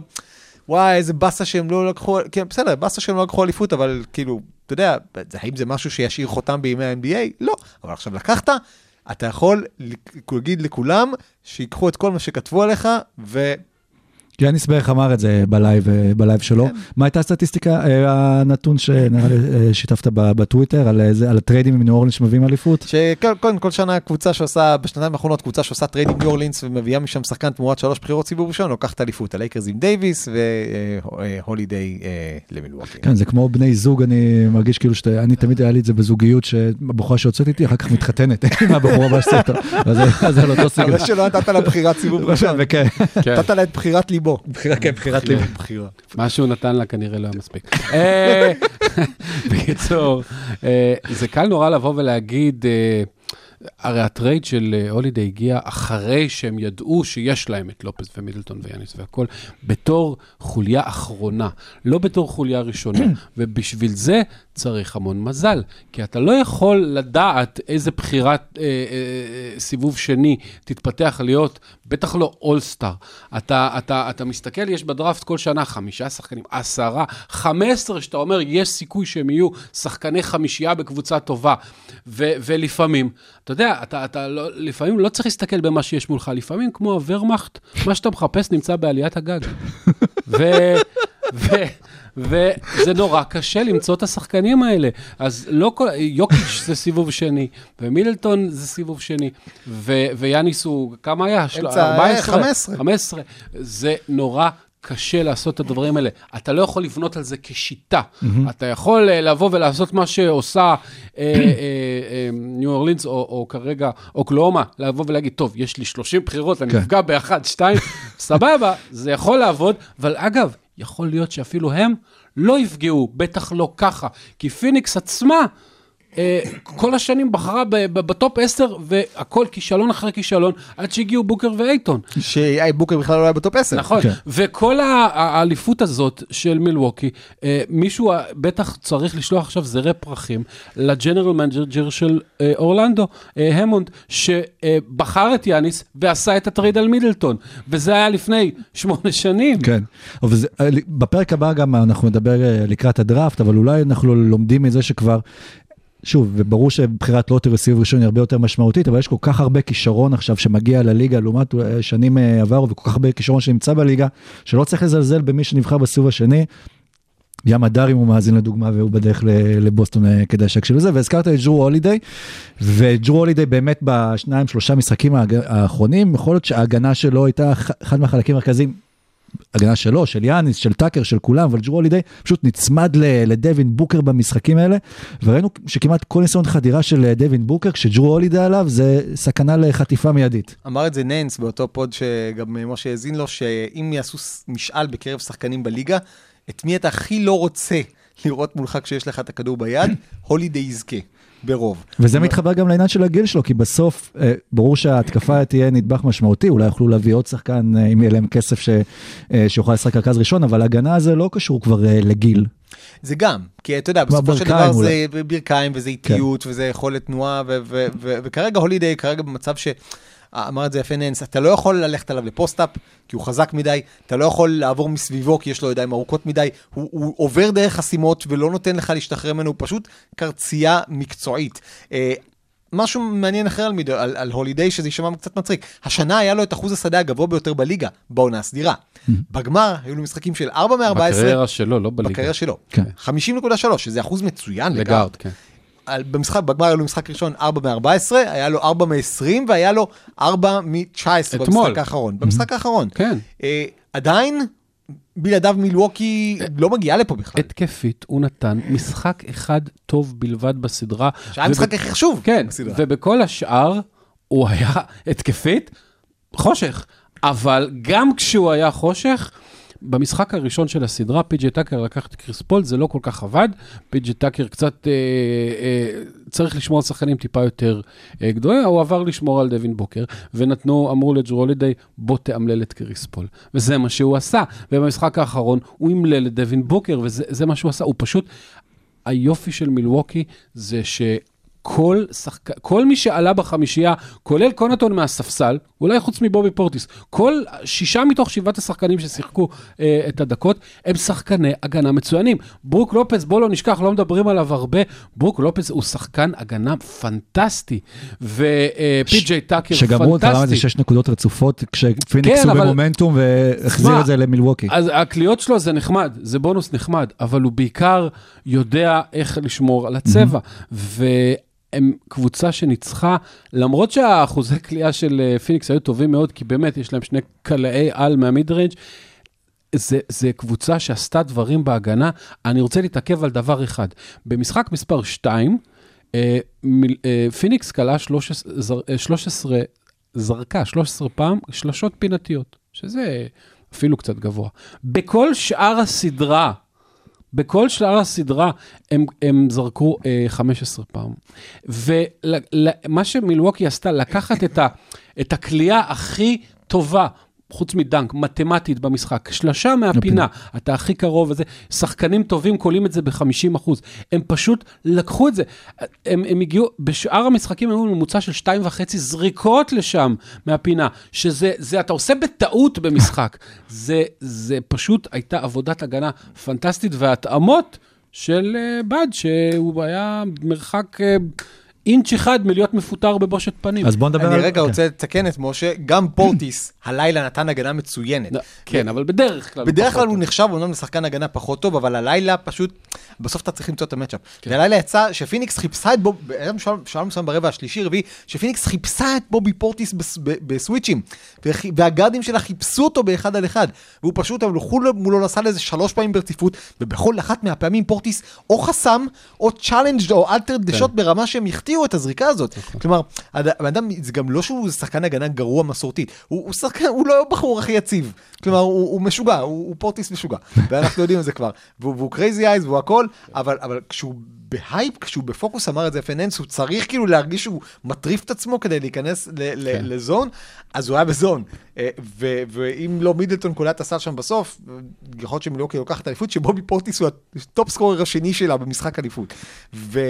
וואי, איזה באסה שהם לא לקחו, כן, בסדר, באסה שהם לא לקחו אליפות, אבל כאילו, אתה יודע, האם זה משהו שישאיר חותם בימי ה-NBA? לא. אבל עכשיו לקחת, אתה יכול להגיד לכולם שיקחו את כל מה שכתבו עליך, ו... יאניס בערך אמר את זה בלייב, אה, בלייב שלו. כן. מה הייתה הסטטיסטיקה, אה, הנתון שנראה לי אה, שיתפת ב- בטוויטר, על, זה- על הטריידים עם ניו אורלינס שמביאים אליפות? שקודם כל שנה קבוצה שעושה, בשנתיים האחרונות קבוצה שעושה טריידים ניו אורלינס ומביאה משם שחקן תמורת שלוש בחירות סיבוב ראשון, לוקחת אליפות, הלייקרס עם דייוויס והולידיי למילווקי. כן, זה כמו בני זוג, אני מרגיש כאילו שאתה, אני תמיד היה לי את זה בזוגיות, שהבחורה שיוצאת איתי אחר כך מתחתנת עם הבחורה הבאה. אז על אותו. ראשון, וכן, כן. בחירת ליבו. כן, בחירת ליבו. בחירה. מה שהוא נתן לה כנראה לא היה מספיק. אה, בקיצור, אה, זה קל נורא לבוא ולהגיד, אה, הרי הטרייד של אה, הולידי הגיע אחרי שהם ידעו שיש להם את לופס ומידלטון ויאניס והכל, בתור חוליה אחרונה, לא בתור חוליה ראשונה. ובשביל זה צריך המון מזל, כי אתה לא יכול לדעת איזה בחירת אה, אה, אה, סיבוב שני תתפתח להיות, בטח לא אולסטאר. אתה, אתה, אתה מסתכל, יש בדראפט כל שנה חמישה שחקנים, עשרה, חמש עשרה, שאתה אומר, יש סיכוי שהם יהיו שחקני חמישייה בקבוצה טובה. ו, ולפעמים, אתה יודע, אתה, אתה לא, לפעמים לא צריך להסתכל במה שיש מולך, לפעמים כמו הוורמאכט, מה שאתה מחפש נמצא בעליית הגג. ו... ו... וזה נורא קשה למצוא את השחקנים האלה. אז לא כל... יוקיץ' זה סיבוב שני, ומילטון זה סיבוב שני, ו... ויאניס הוא, כמה היה? אמצע, 14? 15. 15. זה נורא קשה לעשות את הדברים האלה. אתה לא יכול לבנות על זה כשיטה. אתה יכול אה, לבוא ולעשות מה שעושה אה, אה, ניו אורלינס, או, או כרגע אוקלאומה, לבוא ולהגיד, טוב, יש לי 30 בחירות, אני כן. אפגע באחת, שתיים, סבבה, זה יכול לעבוד, אבל אגב, יכול להיות שאפילו הם לא יפגעו, בטח לא ככה, כי פיניקס עצמה, כל השנים בחרה ב- ב- ב top 10, והכל כישלון אחרי כישלון, עד שהגיעו בוקר ואייטון. שבוקר בכלל לא היה ב top 10. נכון, כן. וכל ה- האליפות הזאת של מילווקי, אה, מישהו אה, בטח צריך לשלוח עכשיו זרי פרחים ל general manager של אה, אורלנדו, אה, המונד, שבחר את יאניס ועשה את הטרייד על מידלטון, וזה היה לפני שמונה שנים. כן. אבל אה, בפרק הבא גם אנחנו נדבר אה, לקראת הדראפט, אבל אולי אנחנו לומדים מזה שכבר, שוב, וברור שבחירת לוטר וסיבוב ראשון היא הרבה יותר משמעותית, אבל יש כל כך הרבה כישרון עכשיו שמגיע לליגה, לעומת שנים אה, עברו, וכל כך הרבה כישרון שנמצא בליגה, שלא צריך לזלזל במי שנבחר בסיבוב השני. ים הדר אם הוא מאזין לדוגמה והוא בדרך לבוסטון אה, כדאי שיקשיב לזה והזכרת את ג'רו הולידיי וג'רו הולידיי באמת בשניים שלושה משחקים האחרונים יכול להיות שההגנה שלו הייתה אחד מהחלקים המרכזיים. הגנה שלו, של יאניס, של טאקר, של כולם, אבל ג'רו הולידיי פשוט נצמד לדווין בוקר במשחקים האלה, וראינו שכמעט כל ניסיון חדירה של אה, דווין בוקר, כשג'רו הולידיי עליו, זה סכנה לחטיפה מיידית. אמר את זה ננס באותו פוד שגם אה, משה האזין לו, שאם יעשו משאל בקרב שחקנים בליגה, את מי אתה הכי לא רוצה לראות מולך כשיש לך את הכדור ביד, הולידיי יזכה, ברוב. וזה מתחבר גם לעניין של הגיל שלו, כי בסוף, אה, ברור שההתקפה תהיה נדבך משמעותי, אולי יוכלו להביא עוד שחקן, אה, אם יהיה להם כסף ש, אה, שיוכל לשחק רכז ראשון, אבל הגנה זה לא קשור כבר אה, לגיל. זה גם, כי אתה יודע, בסופו של דבר אולי. זה ברכיים וזה איטיות וזה יכולת תנועה, וכרגע הולידיי כרגע במצב ש... אמר את זה יפה ננס, אתה לא יכול ללכת עליו לפוסט-אפ, כי הוא חזק מדי, אתה לא יכול לעבור מסביבו, כי יש לו ידיים ארוכות מדי, הוא, הוא עובר דרך חסימות ולא נותן לך להשתחרר ממנו, הוא פשוט קרצייה מקצועית. אה, משהו מעניין אחר על, על, על הולידיי, שזה יישמע קצת מצחיק. השנה היה לו את אחוז השדה הגבוה ביותר בליגה, בעונה הסדירה. בגמר היו לו משחקים של 4 מ-14, בקריירה שלו, לא בליגה. בקריירה שלו. כן. 50.3, שזה אחוז מצוין לגארד. לגארד, כן. על- במשחק, בגמר היה לו משחק ראשון 4 מ-14, היה לו 4 מ-20 והיה לו 4 מ-19 אתמול. במשחק האחרון. במשחק האחרון. כן. אה, עדיין, בלעדיו מילווקי לא מגיעה לפה בכלל. התקפית, הוא נתן משחק אחד טוב בלבד בסדרה. שהיה המשחק הכי חשוב כן, בסדרה. ובכל השאר הוא היה התקפית, חושך. אבל גם כשהוא היה חושך, במשחק הראשון של הסדרה, פי.ג'י טאקר לקח את קריס פול, זה לא כל כך עבד. פי.ג'י טאקר קצת אה, אה, צריך לשמור על שחקנים טיפה יותר אה, גדולים, הוא עבר לשמור על דווין בוקר, ונתנו, אמרו לג'רו הולידיי, בוא תאמלל את קריס פול. וזה מה שהוא עשה. ובמשחק האחרון הוא אמלל את דווין בוקר, וזה זה מה שהוא עשה. הוא פשוט, היופי של מילווקי זה ש... כל, שחק... כל מי שעלה בחמישייה, כולל קונטון מהספסל, אולי חוץ מבובי פורטיס, כל שישה מתוך שבעת השחקנים ששיחקו אה, את הדקות, הם שחקני הגנה מצוינים. ברוק לופס, בוא לא נשכח, לא מדברים עליו הרבה, ברוק לופס הוא שחקן הגנה פנטסטי, ופי.ג'יי טאקר שגם הוא תרם איזה פנטסטי. שש נקודות רצופות, כשפיניקס כן, הוא אבל- במומנטום והחזיר את זה למילווקי. אז הקליעות שלו זה נחמד, זה בונוס נחמד, אבל הוא בעיקר יודע איך לשמור על הצבע. והם קבוצה שניצחה, למרות שהאחוזי קליעה של אה, פיניקס היו טובים מאוד, כי באמת יש להם שני קלעי על מה mid-range, זה, זה קבוצה שעשתה דברים בהגנה. אני רוצה להתעכב על דבר אחד. במשחק מספר 2, אה, אה, פיניקס כלה 13, זר- אה, 13, זרקה 13 פעם שלשות פינתיות, שזה אפילו קצת גבוה. בכל שאר הסדרה, בכל שאר הסדרה הם, הם זרקו אה, 15 פעם. ומה שמילווקי עשתה, לקחת את, את הכלייה הכי טובה, חוץ מדנק, מתמטית במשחק, שלשה מהפינה, אתה הכי קרוב וזה, שחקנים טובים קולים את זה ב-50 אחוז. הם פשוט לקחו את זה. הם, הם הגיעו, בשאר המשחקים היו ממוצע של שתיים וחצי זריקות לשם מהפינה, שזה, זה אתה עושה בטעות במשחק. זה, זה פשוט הייתה עבודת הגנה פנטסטית, וההתאמות של uh, בד, שהוא היה מרחק uh, אינץ' אחד מלהיות מפוטר בבושת פנים. אז בוא נדבר על... אני רגע כן. רוצה לתקן את משה, גם פורטיס הלילה נתן הגנה מצוינת. כן, אבל בדרך כלל. בדרך כלל. הוא נחשב אומנם לשחקן הגנה פחות טוב, אבל הלילה פשוט, בסוף אתה צריך למצוא את ה matchup. כן. והלילה יצא שפיניקס חיפשה את בוב, בשלב מסוים ברבע השלישי, רביעי, שפיניקס חיפשה את בובי פורטיס בסוויצ'ים, והגארדים שלה חיפשו אותו באחד על אחד, והוא פשוט, אבל הלכו מולו נסע לאיזה שלוש פעמים ברציפות, ובכל אחת מהפעמים פורטיס או חסם, או challenge או altered shots ברמה שהם החטיאו את הזריקה הזאת. נכון. כלומר, הבן אדם, זה גם לא שהוא שחקן הגנה גרוע מסורתית, הוא הוא שחקן, הוא לא הבחור הכי יציב. כלומר, הוא הוא משוגע, הוא הוא פורטיס משוגע, ואנחנו יודעים את זה כבר. והוא והוא crazy eyes והוא הכל, אבל אבל כשהוא בהייפ, כשהוא בפוקוס, אמר את זה ננס, הוא צריך כאילו להרגיש שהוא מטריף את עצמו כדי להיכנס ל- כן. ל zone, אז הוא היה ב zone. אה, ו- ואם לא מידלטון קולע את הסל שם בסוף, יכול להיות שמילווקי לוקחת אליפות, שבובי פורטיס הוא ה top scorer השני שלה במשחק אליפות. ו-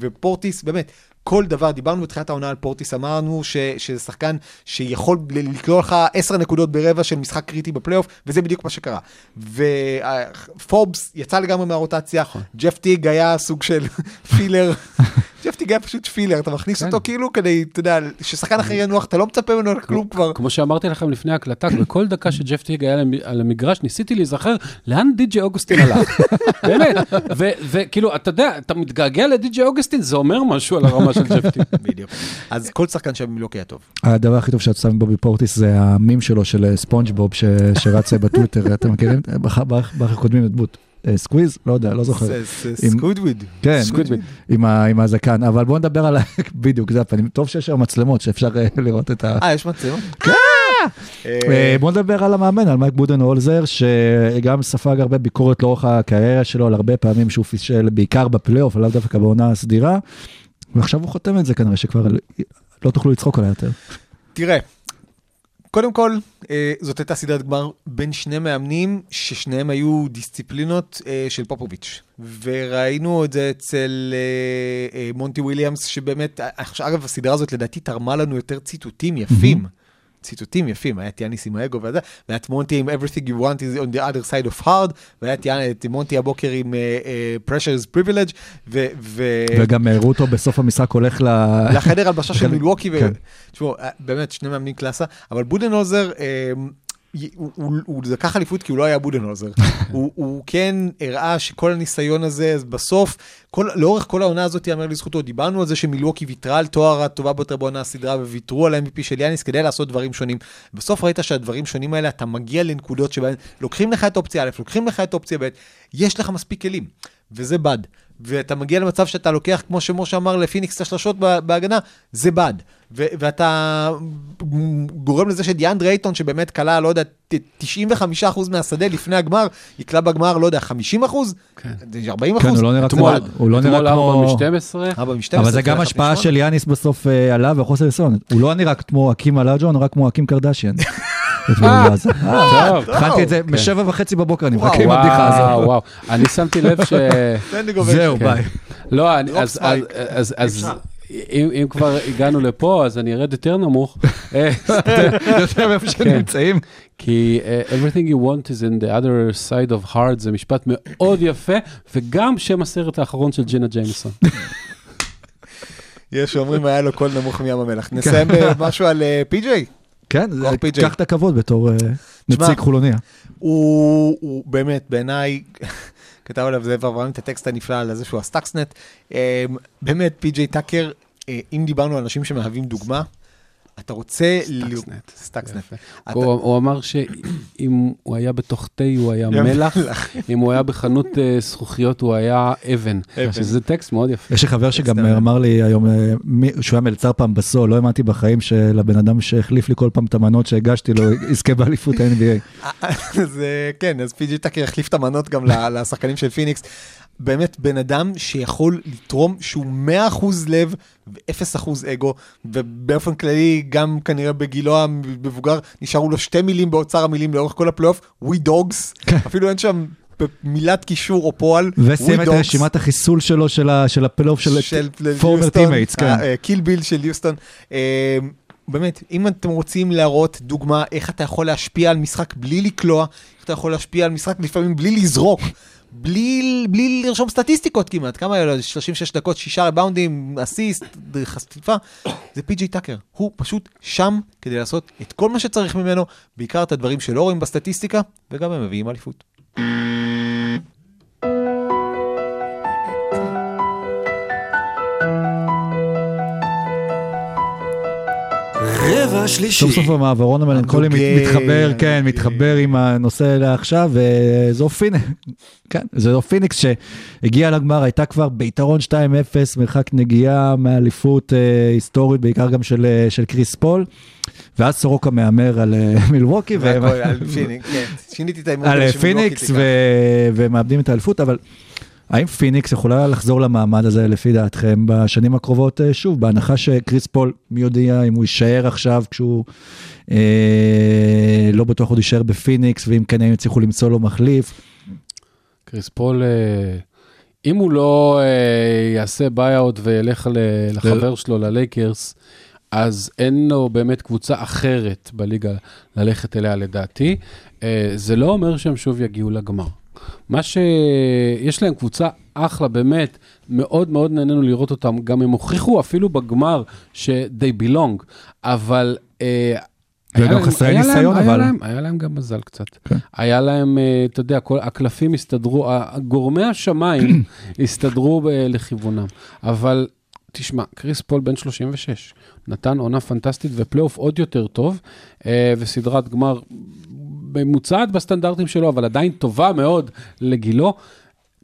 ופורטיס, באמת, כל דבר, דיברנו בתחילת העונה על פורטיס, אמרנו ש- שזה שחקן שיכול לקלוע לך 10 נקודות ברבע של משחק קריטי בפלייאוף, וזה בדיוק מה שקרה. ופורבס יצא לגמרי מהרוטציה, ג'ף טיג היה סוג של פילר. ג'ף טיג היה פשוט פילר, אתה מכניס כן. אותו כאילו כדי, אתה יודע, ששחקן אחר ינוח, אתה לא מצפה ממנו לכלום כבר. כמו שאמרתי לכם לפני ההקלטה, בכל דקה שג'ף טיג היה על המגרש, ניסיתי להיזכר לאן די.ג'י אוגוסטין הלך. באמת. ו- וכאילו, אתה יודע, אתה מתגעגע לדי.ג'י אוגוסטין, זה אומר משהו על הרמה של ג'ף טיג. בדיוק. אז כל שחקן שם מילוקי היה טוב. הדבר הכי טוב שיצא מבובי פורטיס זה המים שלו של אה, ספונג'בוב שרץ בטוויטר, אתם מכירים? באחר קודמים את בוט. אה, סקוויז? לא יודע, לא זוכר. עם- סקווידוויד. כן, סקווידוויד. עם הזקן, אבל בואו נדבר על, ה- בדיוק, זה הפנים. טוב שיש היום מצלמות שאפשר אה, לראות את ה... אה, יש מצלמות? אה, בוא נדבר על המאמן, על מייק בודן הולזר, שגם ספג הרבה ביקורת לאורך הקריירה שלו, על הרבה פעמים שהוא פישל, בעיקר בפלייאוף, לאו דווקא בעונה הסדירה, ועכשיו הוא חותם את זה כנראה, שכבר לא תוכלו לצחוק עליה יותר. תראה, קודם כל, אה, זאת הייתה סדרת גמר בין שני מאמנים, ששניהם היו דיסציפלינות אה, של פופוביץ'. וראינו את זה אצל אה, מונטי וויליאמס, שבאמת, אגב, הסדרה הזאת לדעתי תרמה לנו יותר ציטוטים יפים. ציטוטים יפים, היה את יאניס עם האגו וזה, והיה את מונטי עם Everything you want is on the other side of hard, והיה את מונטי הבוקר עם uh, uh, Pressure is privilege, ו... ו- וגם הראו אותו בסוף המשחק הולך ל... לחדר הלבשה של לחדר- מילווקי, ו... כן. תשמעו, אה, באמת, שני מאמנים קלאסה, אבל בודנהוזר, אה, י- הוא- לקח אליפות כי הוא לא היה בודנהוזר. הוא הוא כן הראה שכל הניסיון הזה, בסוף, כל- לאורך כל העונה הזאת, יאמר לזכותו, דיברנו על זה שמילווקי ויתרה על תואר הטובה ביותר בעונה הסדרה, וויתרו על ה-MVP של יאניס כדי לעשות דברים שונים. בסוף ראית שהדברים שונים האלה, אתה מגיע לנקודות שבהן לוקחים לך את אופציה א', לוקחים לך את אופציה ב', יש לך מספיק כלים, וזה בד. ואתה מגיע למצב שאתה לוקח, כמו שמשה אמר, לפיניקס את השלשות ב- בהגנה, זה בד. ו- ואתה גורם לזה שדיאנדרי אייטון, שבאמת כלה, לא יודע, ת- 95% מהשדה לפני הגמר, יקלע בגמר, לא יודע, 50%? כן. 40%? כן, הוא לא נראה כמו... הוא לא נראה 4 כמו... מ-12. 4 מ-12. אבל זה גם השפעה של יאניס בסוף עליו וחוסר ניסיון. הוא לא נראה כמו אקים אלאג'ו, הוא נראה כמו אקים קרדשיאן. אתמול בעזה. אה, טוב. התחלתי את זה כן. משבע וחצי בבוקר, אני וואו, מחכה עם הבדיחה וואו, הזאת. וואו. אני שמתי לב ש... זהו, כן. ביי. לא, אז- אם אם כבר הגענו לפה, אז אני ארד יותר נמוך. אה, יותר מאיפה כן. נמצאים. כי uh, everything you want is in the other side of heart, זה משפט מאוד יפה, וגם שם הסרט האחרון של ג'ינה ג'יימסון. יש שאומרים היה לו קול נמוך מים המלח. נסיים במשהו על אה, פי.ג'יי. כן. קח את הכבוד בתור אה, נציג חולוניה. הוא, הוא באמת, בעיניי, כתב עליו זאב אברהם את הטקסט הנפלא על זה שהוא הסטאקסנט. אה, באמת, פי.ג'יי טאקר, אה, אם דיברנו על אנשים שמהווים דוגמה, אתה רוצה... ל- סטאקסנט. סטאקסנט. הוא אמר שאם הוא היה בתוך תה הוא היה מלח. אם הוא היה בחנות אה, זכוכיות הוא היה אבן. שזה טקסט מאוד יפה. יש לי חבר שגם. אמר לי היום, אה, שהוא היה מלצר פעם בסול, לא האמנתי בחיים שלבן אדם שהחליף לי כל פעם את המנות שהגשתי לו, יזכה באליפות ה-NBA. אז כן, אז פי.ג'יי טאקר החליף את המנות גם ל- לשחקנים של פיניקס. באמת, בן אדם שיכול לתרום שהוא 100% לב ו-0% אגו, ובאופן כללי, גם כנראה בגילו המבוגר, נשארו לו שתי מילים באוצר המילים לאורך כל הפלייאוף, We Dogs, כן. אפילו אין שם מילת קישור או פועל, וסיים את. רשימת החיסול שלו של ה- של הפלייאוף של former teammates, כן. אה, קיל ביל של יוסטון. אה, באמת, אם אתם רוצים להראות דוגמה איך אתה יכול להשפיע על משחק בלי לקלוע, איך אתה יכול להשפיע על משחק לפעמים בלי לזרוק, בלי, בלי לרשום סטטיסטיקות כמעט, כמה היה לו? 36 דקות, שישה ריבאונדים, אסיסט, חשיפה, זה פי.ג'יי טאקר. הוא פשוט שם כדי לעשות את כל מה שצריך ממנו, בעיקר את הדברים שלא רואים בסטטיסטיקה, וגם הם מביאים אליפות. רבע שלישי. סוף סוף המעברון המלנכולי מתחבר, כן. מתחבר עם הנושא לעכשיו, וזו פיניקס, כן, זו פיניקס שהגיעה לגמר, הייתה כבר ביתרון 2-0, מרחק נגיעה מאליפות אה, היסטורית, בעיקר גם של, אה, של קריס פול, ואז סורוקה מהמר על אה, מילווקי, על פיניקס, כן. שיניתי את ההימור. על פיניקס, ומאבדים את האליפות, אבל האם פיניקס יכולה לחזור למעמד הזה לפי דעתכם בשנים הקרובות אה, שוב, בהנחה שקריס פול, מי יודע אם הוא יישאר עכשיו כשהוא אה, לא בטוח עוד יישאר בפיניקס, ואם כן הם יצליחו למצוא לו מחליף. קריס פול, אה, אם הוא לא אה, יעשה buyout וילך ל- לחבר שלו, ללייקרס, אז אין לו באמת קבוצה אחרת בליגה ללכת אליה לדעתי. אה, זה לא אומר שהם שוב יגיעו לגמר. מה שיש להם קבוצה אחלה, באמת, מאוד מאוד נהנינו לראות אותם. גם הם הוכיחו אפילו בגמר ש-they belong, אבל... אה, וגם היה חסרי היה ניסיון, היה אבל- להם- היה להם גם מזל קצת. כן. היה להם, אה, אתה יודע, כל הקלפים הסתדרו, גורמי השמיים הסתדרו ב- לכיוונם. אבל תשמע, קריס פול בן 36, נתן עונה פנטסטית ופלייאוף עוד יותר טוב, אה, וסדרת גמר ממוצעת בסטנדרטים שלו, אבל עדיין טובה מאוד לגילו.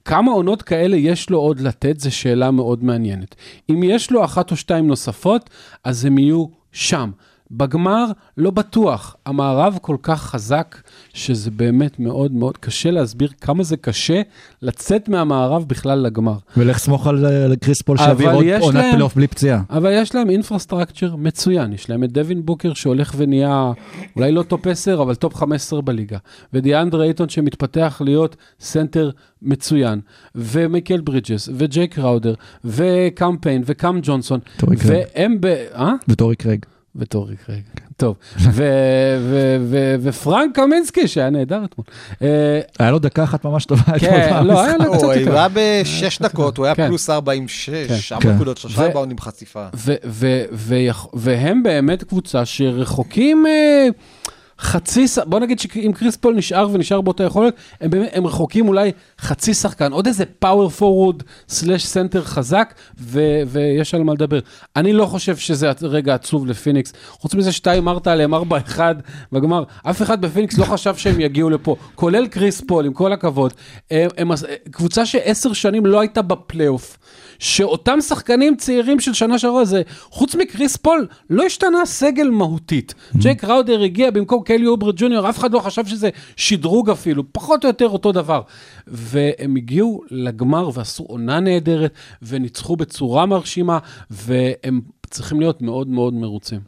כמה עונות כאלה יש לו עוד לתת, זו שאלה מאוד מעניינת. אם יש לו אחת או שתיים נוספות, אז הם יהיו שם. בגמר, לא בטוח. המערב כל כך חזק, שזה באמת מאוד מאוד קשה להסביר כמה זה קשה לצאת מהמערב בכלל לגמר. ולך סמוך על על קריס פול שיעביר עוד עונת פלייאוף בלי פציעה. אבל יש להם infrastructure מצוין, יש להם את דווין בוקר שהולך ונהיה אולי לא top 10, אבל top 15 בליגה, ודיאנדרה אייטון שמתפתח להיות סנטר מצוין, ומייקל ברידג'ס, וג'יי קראודר, וקאם פיין, וקאם ג'ונסון. והם ב... אה? וטורי קרייג. וטורי קרייג, טוב. ופרנק קמינסקי, שהיה נהדר אתמול. אה, היה לו דקה אחת ממש טובה. אתמול כן, לא, במשחק. היה לו קצת הוא יותר. היה בשש דקות, הוא היה כן. פלוס ארבע עם שש, ארבע כן. נקודות, שלושה ריבאונדים חשיפה. והם באמת קבוצה שרחוקים אה, חצי, בוא נגיד שאם קריס פול נשאר ונשאר באותה יכולת, הם, הם רחוקים אולי חצי שחקן, עוד איזה power forward slash סנטר חזק, ו- ויש על מה לדבר. אני לא חושב שזה רגע עצוב לפיניקס, חוץ מזה שאתה אמרת עליהם 4-1 בגמר, אף אחד בפיניקס לא חשב שהם יגיעו לפה, כולל קריס פול, עם כל הכבוד. הם, הם, קבוצה שעשר שנים לא הייתה בפלייאוף. שאותם שחקנים צעירים של שנה שעברה, זה חוץ מקריס פול, לא השתנה סגל מהותית. ג'יי קראודר הגיע במקום קלי אוברה ג'וניור, אף אחד לא חשב שזה שדרוג אפילו, פחות או יותר אותו דבר. והם הגיעו לגמר ועשו עונה נהדרת, וניצחו בצורה מרשימה, והם צריכים להיות מאוד מאוד מרוצים.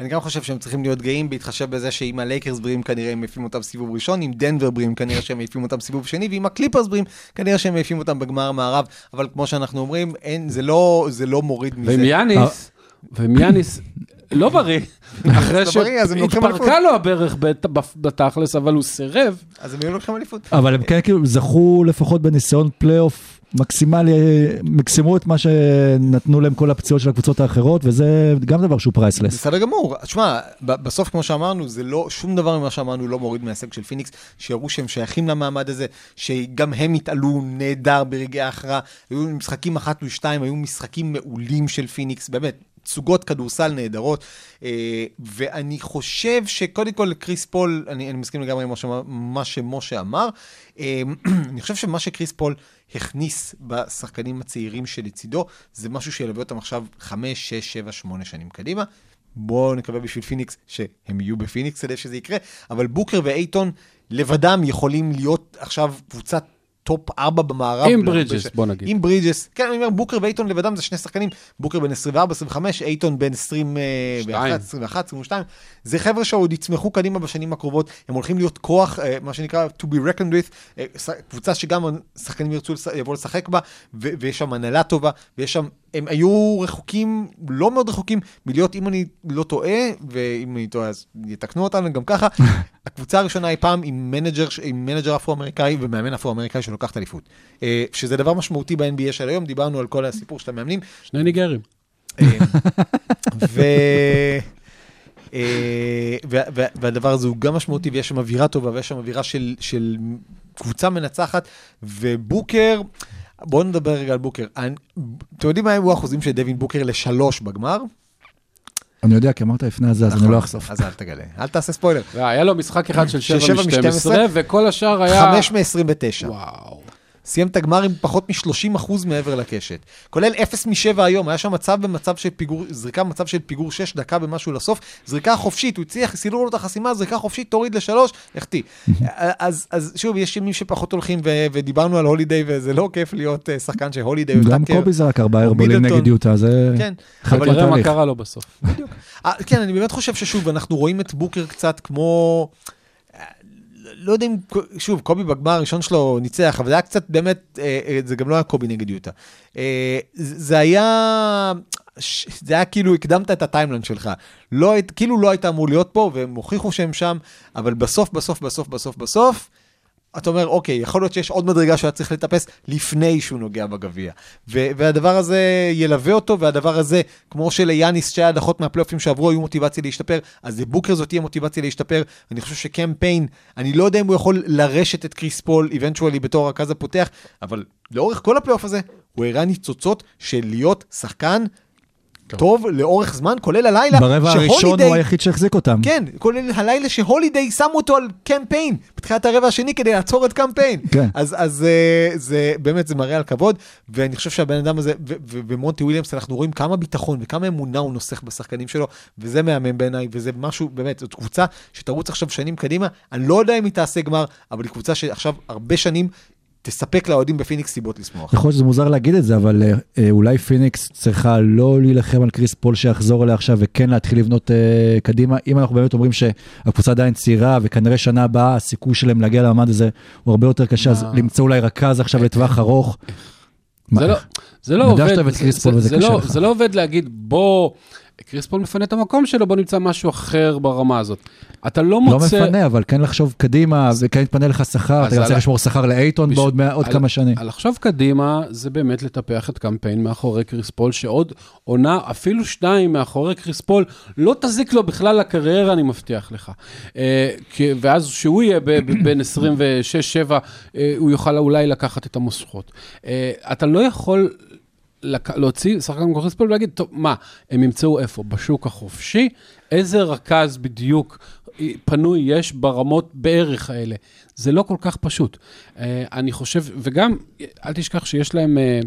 אני גם חושב שהם צריכים להיות גאים בהתחשב בזה שאם הלייקרס בריאים כנראה הם מעיפים אותם סיבוב ראשון, אם דנבר בריאים כנראה שהם מעיפים אותם סיבוב שני, ואם הקליפרס בריאים כנראה שהם מעיפים אותם בגמר המערב, אבל כמו שאנחנו אומרים, אין, זה, לא, זה לא מוריד מזה. ועם יאניס, ועם יאניס לא בריא, אחרי לא שהתפרקה לו הברך בת- בת- בתכלס, אבל הוא סירב. אז הם היו לוקחים אליפות. אבל הם כן כאילו זכו לפחות בניסיון פלייאוף מקסימלי, מקסימו את מה שנתנו להם כל הפציעות של הקבוצות האחרות, וזה גם דבר שהוא priceless. בסדר גמור. תשמע, בסוף, כמו שאמרנו, זה לא, שום דבר ממה שאמרנו לא מוריד מההישג של פיניקס, שיראו שהם שייכים למעמד הזה, שגם הם התעלו נהדר ברגעי ההכרעה. היו משחקים אחת ושתיים, היו משחקים מעולים של פיניקס, באמת. תצוגות כדורסל נהדרות, אה, ואני חושב שקודם כל קריס פול, אני, אני מסכים לגמרי עם מה שמ- מה שמשה אמר, אה, אני חושב שמה שקריס פול הכניס בשחקנים הצעירים שלצידו, זה משהו שילווה אותם עכשיו 5, 6, 7, 8 שנים קדימה. בואו נקווה בשביל פיניקס שהם יהיו בפיניקס כדי שזה יקרה, אבל בוקר ואייטון לבדם יכולים להיות עכשיו קבוצת טופ 4 במערב. עם ברידג'ס, בוא נגיד. עם ברידג'ס, כן, אני אומר, בוקר ואייטון לבדם זה שני שחקנים, בוקר בן 24-25, אייטון בן 21, שתיים. 21, 22, זה חבר'ה שעוד יצמחו קדימה בשנים הקרובות, הם הולכים להיות כוח, אה, מה שנקרא to be reckoned with, אה, קבוצה שגם שחקנים ירצו יבואו לשחק בה, ו- ויש שם הנהלה טובה, ויש שם, הם היו רחוקים, לא מאוד רחוקים, מלהיות, אם אני לא טועה, ואם אני טועה אז יתקנו אותנו גם ככה, הקבוצה הראשונה אי פעם עם מנג'ר, עם מנג'ר אפרו-אמריקאי ומאמן אפרו-אמריקאי שלוקח את האליפות. אה, שזה דבר משמעותי ב-NBA של היום, דיברנו על כל הסיפור של המאמנים, שני ניגרים. ו... אה, וה- וה- והדבר הזה הוא גם משמעותי, ויש שם אווירה טובה, ויש שם אווירה של, של קבוצה מנצחת, ובוקר, בואו נדבר רגע על בוקר. אני- אתם יודעים מה היו האחוזים של דווין בוקר לשלוש בגמר? אני יודע, כי אמרת לפני הזה, אז אני נכון, לא אחשוף. אז אל תגלה, אל תעשה ספוילר. היה לו משחק אחד של של 7 שבע מ-12, מ- וכל השאר היה... חמש מ-29. וואו. סיים את הגמר עם פחות מ-30% מעבר לקשת. כולל 0 מ-7 היום, היה שם מצב במצב של פיגור, זריקה במצב של פיגור 6, דקה במשהו לסוף, זריקה חופשית, הוא הצליח, סילרו לו את החסימה, זריקה חופשית, תוריד לשלוש, החטיא. אז, אז שוב, יש ימים שפחות הולכים, ו- ודיברנו על הולידיי, וזה לא כיף להיות אה, שחקן של הולידיי. גם. קובי זרק ארבעה או הרבולים. נגד יוטה, זה כן, חלק אבל תראה מה. קרה לו בסוף. אה, כן, אני באמת חושב ששוב, אנחנו רואים את בוקר קצת כמו... לא יודע אם, שוב, קובי בגמר הראשון שלו ניצח, אבל זה היה קצת באמת, אה, אה, זה גם לא היה קובי נגד יוטה. אה, זה היה, זה היה כאילו הקדמת את ה timeline שלך. לא, כאילו לא היית אמור להיות פה, והם הוכיחו שהם שם, אבל בסוף, בסוף, בסוף, בסוף, בסוף, אתה אומר, אוקיי, יכול להיות שיש עוד מדרגה שהוא היה צריך לטפס לפני שהוא נוגע בגביע. והדבר הזה ילווה אותו, והדבר הזה, כמו שליאניס, שתי ההדחות מהפלייאופים שעברו, היו מוטיבציה להשתפר, אז לבוקר זאת תהיה מוטיבציה להשתפר. אני חושב שקמרון פיין, אני לא יודע אם הוא יכול לרשת את קריס פול, eventually, בתור הרכז הפותח, אבל לאורך כל הפלייאוף הזה, הוא הראה ניצוצות של להיות שחקן טוב לאורך זמן, כולל הלילה, ברבע הראשון הוא היחיד שהחזיק אותם. כן, כולל הלילה שהולידיי שמו אותו על קם פיין, בתחילת הרבע השני כדי לעצור את קם פיין. כן. אז, אז אה, זה באמת, זה מראה על כבוד, ואני חושב שהבן אדם הזה, ו- ו- ומונטי וויליאמס, אנחנו רואים כמה ביטחון וכמה אמונה הוא נוסך בשחקנים שלו, וזה מהמם בעיניי, וזה משהו, באמת, זאת קבוצה שתרוץ עכשיו שנים קדימה, אני לא יודע אם היא תעשה גמר, אבל היא קבוצה שעכשיו הרבה שנים תספק לאוהדים בפיניקס סיבות לשמוח. יכול להיות שזה מוזר להגיד את זה, אבל אה, אה, אולי פיניקס צריכה לא להילחם על קריס פול שיחזור אליה עכשיו וכן להתחיל לבנות אה, קדימה. אם אנחנו באמת אומרים שהקבוצה עדיין צעירה וכנראה שנה הבאה הסיכוי שלהם להגיע למעמד הזה הוא הרבה יותר קשה, אז מה? למצוא אולי רכז עכשיו לטווח ארוך. זה לא, זה לא עובד, זה- זה- זה לא-. זה לא עובד להגיד, בוא, קריס פול מפנה את המקום שלו, בוא נמצא משהו אחר ברמה הזאת. אתה לא לא מוצא... מפנה, אבל כן לחשוב קדימה, וכן יתפנה לך שכר, אתה על- לשמור שכר לאייטון בעוד מאה- עוד על- כמה שנים. לחשוב קדימה, זה באמת לטפח את קם פיין מאחורי קריס פול, שעוד עונה, אפילו שניים מאחורי קריס פול, לא תזיק לו בכלל לקריירה, אני מבטיח לך. אה, כי- ואז כשהוא יהיה בין 26-7, אה, הוא יוכל אולי לקחת את המושכות. אה, אתה לא יכול... להוציא שחקן כמו קריס פול ולהגיד, טוב, מה, הם ימצאו איפה? בשוק החופשי? איזה רכז בדיוק פנוי יש ברמות בערך האלה? זה לא כל כך פשוט. אה, אני חושב, וגם, אל תשכח שיש להם, אה,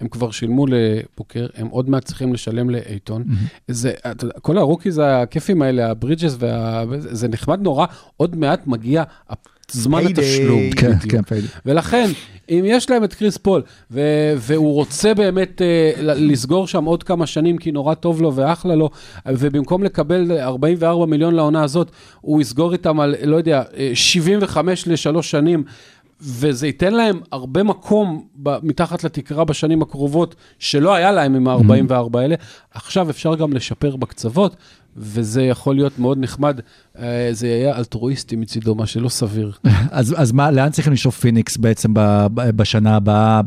הם כבר שילמו לבוקר, הם עוד מעט צריכים לשלם לאייטון. זה, אתה יודע, כל ה rookies ה cheapים האלה, הברידג'ס, וה... זה נחמד נורא, עוד מעט מגיע זמן. התשלום. כן. כן, payday. ולכן, אם יש להם את קריס פול, ו- והוא רוצה באמת אה, ל- לסגור שם עוד כמה שנים, כי נורא טוב לו ואחלה לו, ובמקום לקבל 44 מיליון לעונה הזאת, הוא יסגור איתם על, לא יודע, אה, 75 לשלוש שנים. וזה ייתן להם הרבה מקום ב- מתחת לתקרה בשנים הקרובות, שלא היה להם עם ה-44 האלה. עכשיו אפשר גם לשפר בקצוות, וזה יכול להיות מאוד נחמד. אה, זה יהיה אלטרואיסטי מצידו, מה שלא סביר. אז, אז מה, לאן צריכים לשאוף פיניקס בעצם בשנה הבאה,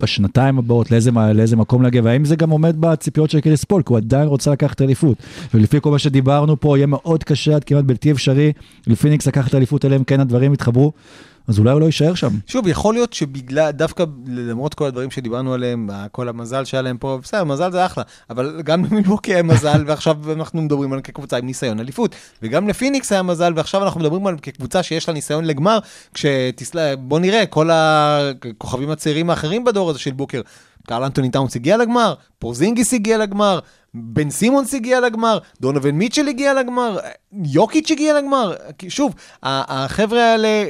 בשנתיים הבאות, לאיזה, לאיזה מקום להגיע, והאם זה גם עומד בציפיות של קריס פול, כי הוא עדיין רוצה לקחת אליפות. ולפי כל מה שדיברנו פה, יהיה מאוד קשה עד כמעט בלתי אפשרי לפיניקס לקחת אליפות, אלא אם כן הדברים יתחברו, אז אולי הוא לא יישאר שם. שוב, יכול להיות שבגלל, דווקא למרות כל הדברים שדיברנו עליהם, כל המזל שהיה להם פה, בסדר, מזל זה אחלה, אבל גם למילווקי היה מזל, ועכשיו אנחנו מדברים על כקבוצה עם ניסיון אליפות, וגם לפיניקס היה מזל, ועכשיו אנחנו מדברים על כקבוצה שיש לה ניסיון לגמר, כשתסלה, בוא נראה, כל הכוכבים הצעירים האחרים בדור הזה של בוקר, קרל אנטוני טאונס הגיע לגמר, פורזינגיס הגיע לגמר, בן סימונס הגיע לגמר, דונובין מיטשל הגיע לגמר, יוקיץ' הגיע לגמר. שוב, החבר'ה האלה,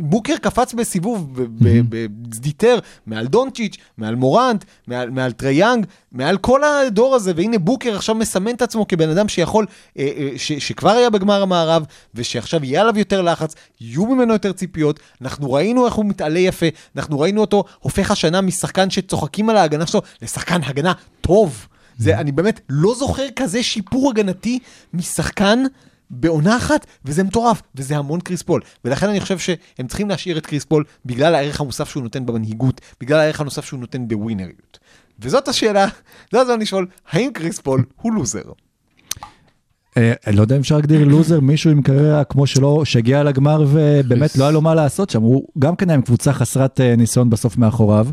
בוקר קפץ בסיבוב, ב- ב- בזדיטר, מעל דונצ'יץ', מעל מורנט, מעל, מעל טרייאנג, מעל כל הדור הזה, והנה בוקר עכשיו מסמן את עצמו כבן אדם שיכול, אה, אה, ש, שכבר היה בגמר המערב, ושעכשיו יהיה עליו יותר לחץ, יהיו ממנו יותר ציפיות, אנחנו ראינו איך הוא מתעלה יפה, אנחנו ראינו אותו הופך השנה משחקן שצוחקים על ההגנה שלו, לשחקן הגנה טוב. זה, אני באמת לא זוכר כזה שיפור הגנתי משחקן בעונה אחת, וזה מטורף, וזה המון קריס פול. ולכן אני חושב שהם צריכים להשאיר את קריס פול בגלל הערך המוסף שהוא נותן במנהיגות, בגלל הערך הנוסף שהוא נותן בווינריות. וזאת השאלה, זה הזמן לשאול, האם קריס פול הוא לוזר? אה, אני לא יודע אם אפשר להגדיר לוזר, מישהו עם קריירה כמו שלו, שהגיע לגמר ובאמת לא היה לו מה לעשות שם, הוא גם כן היה עם קבוצה חסרת אה, ניסיון בסוף מאחוריו.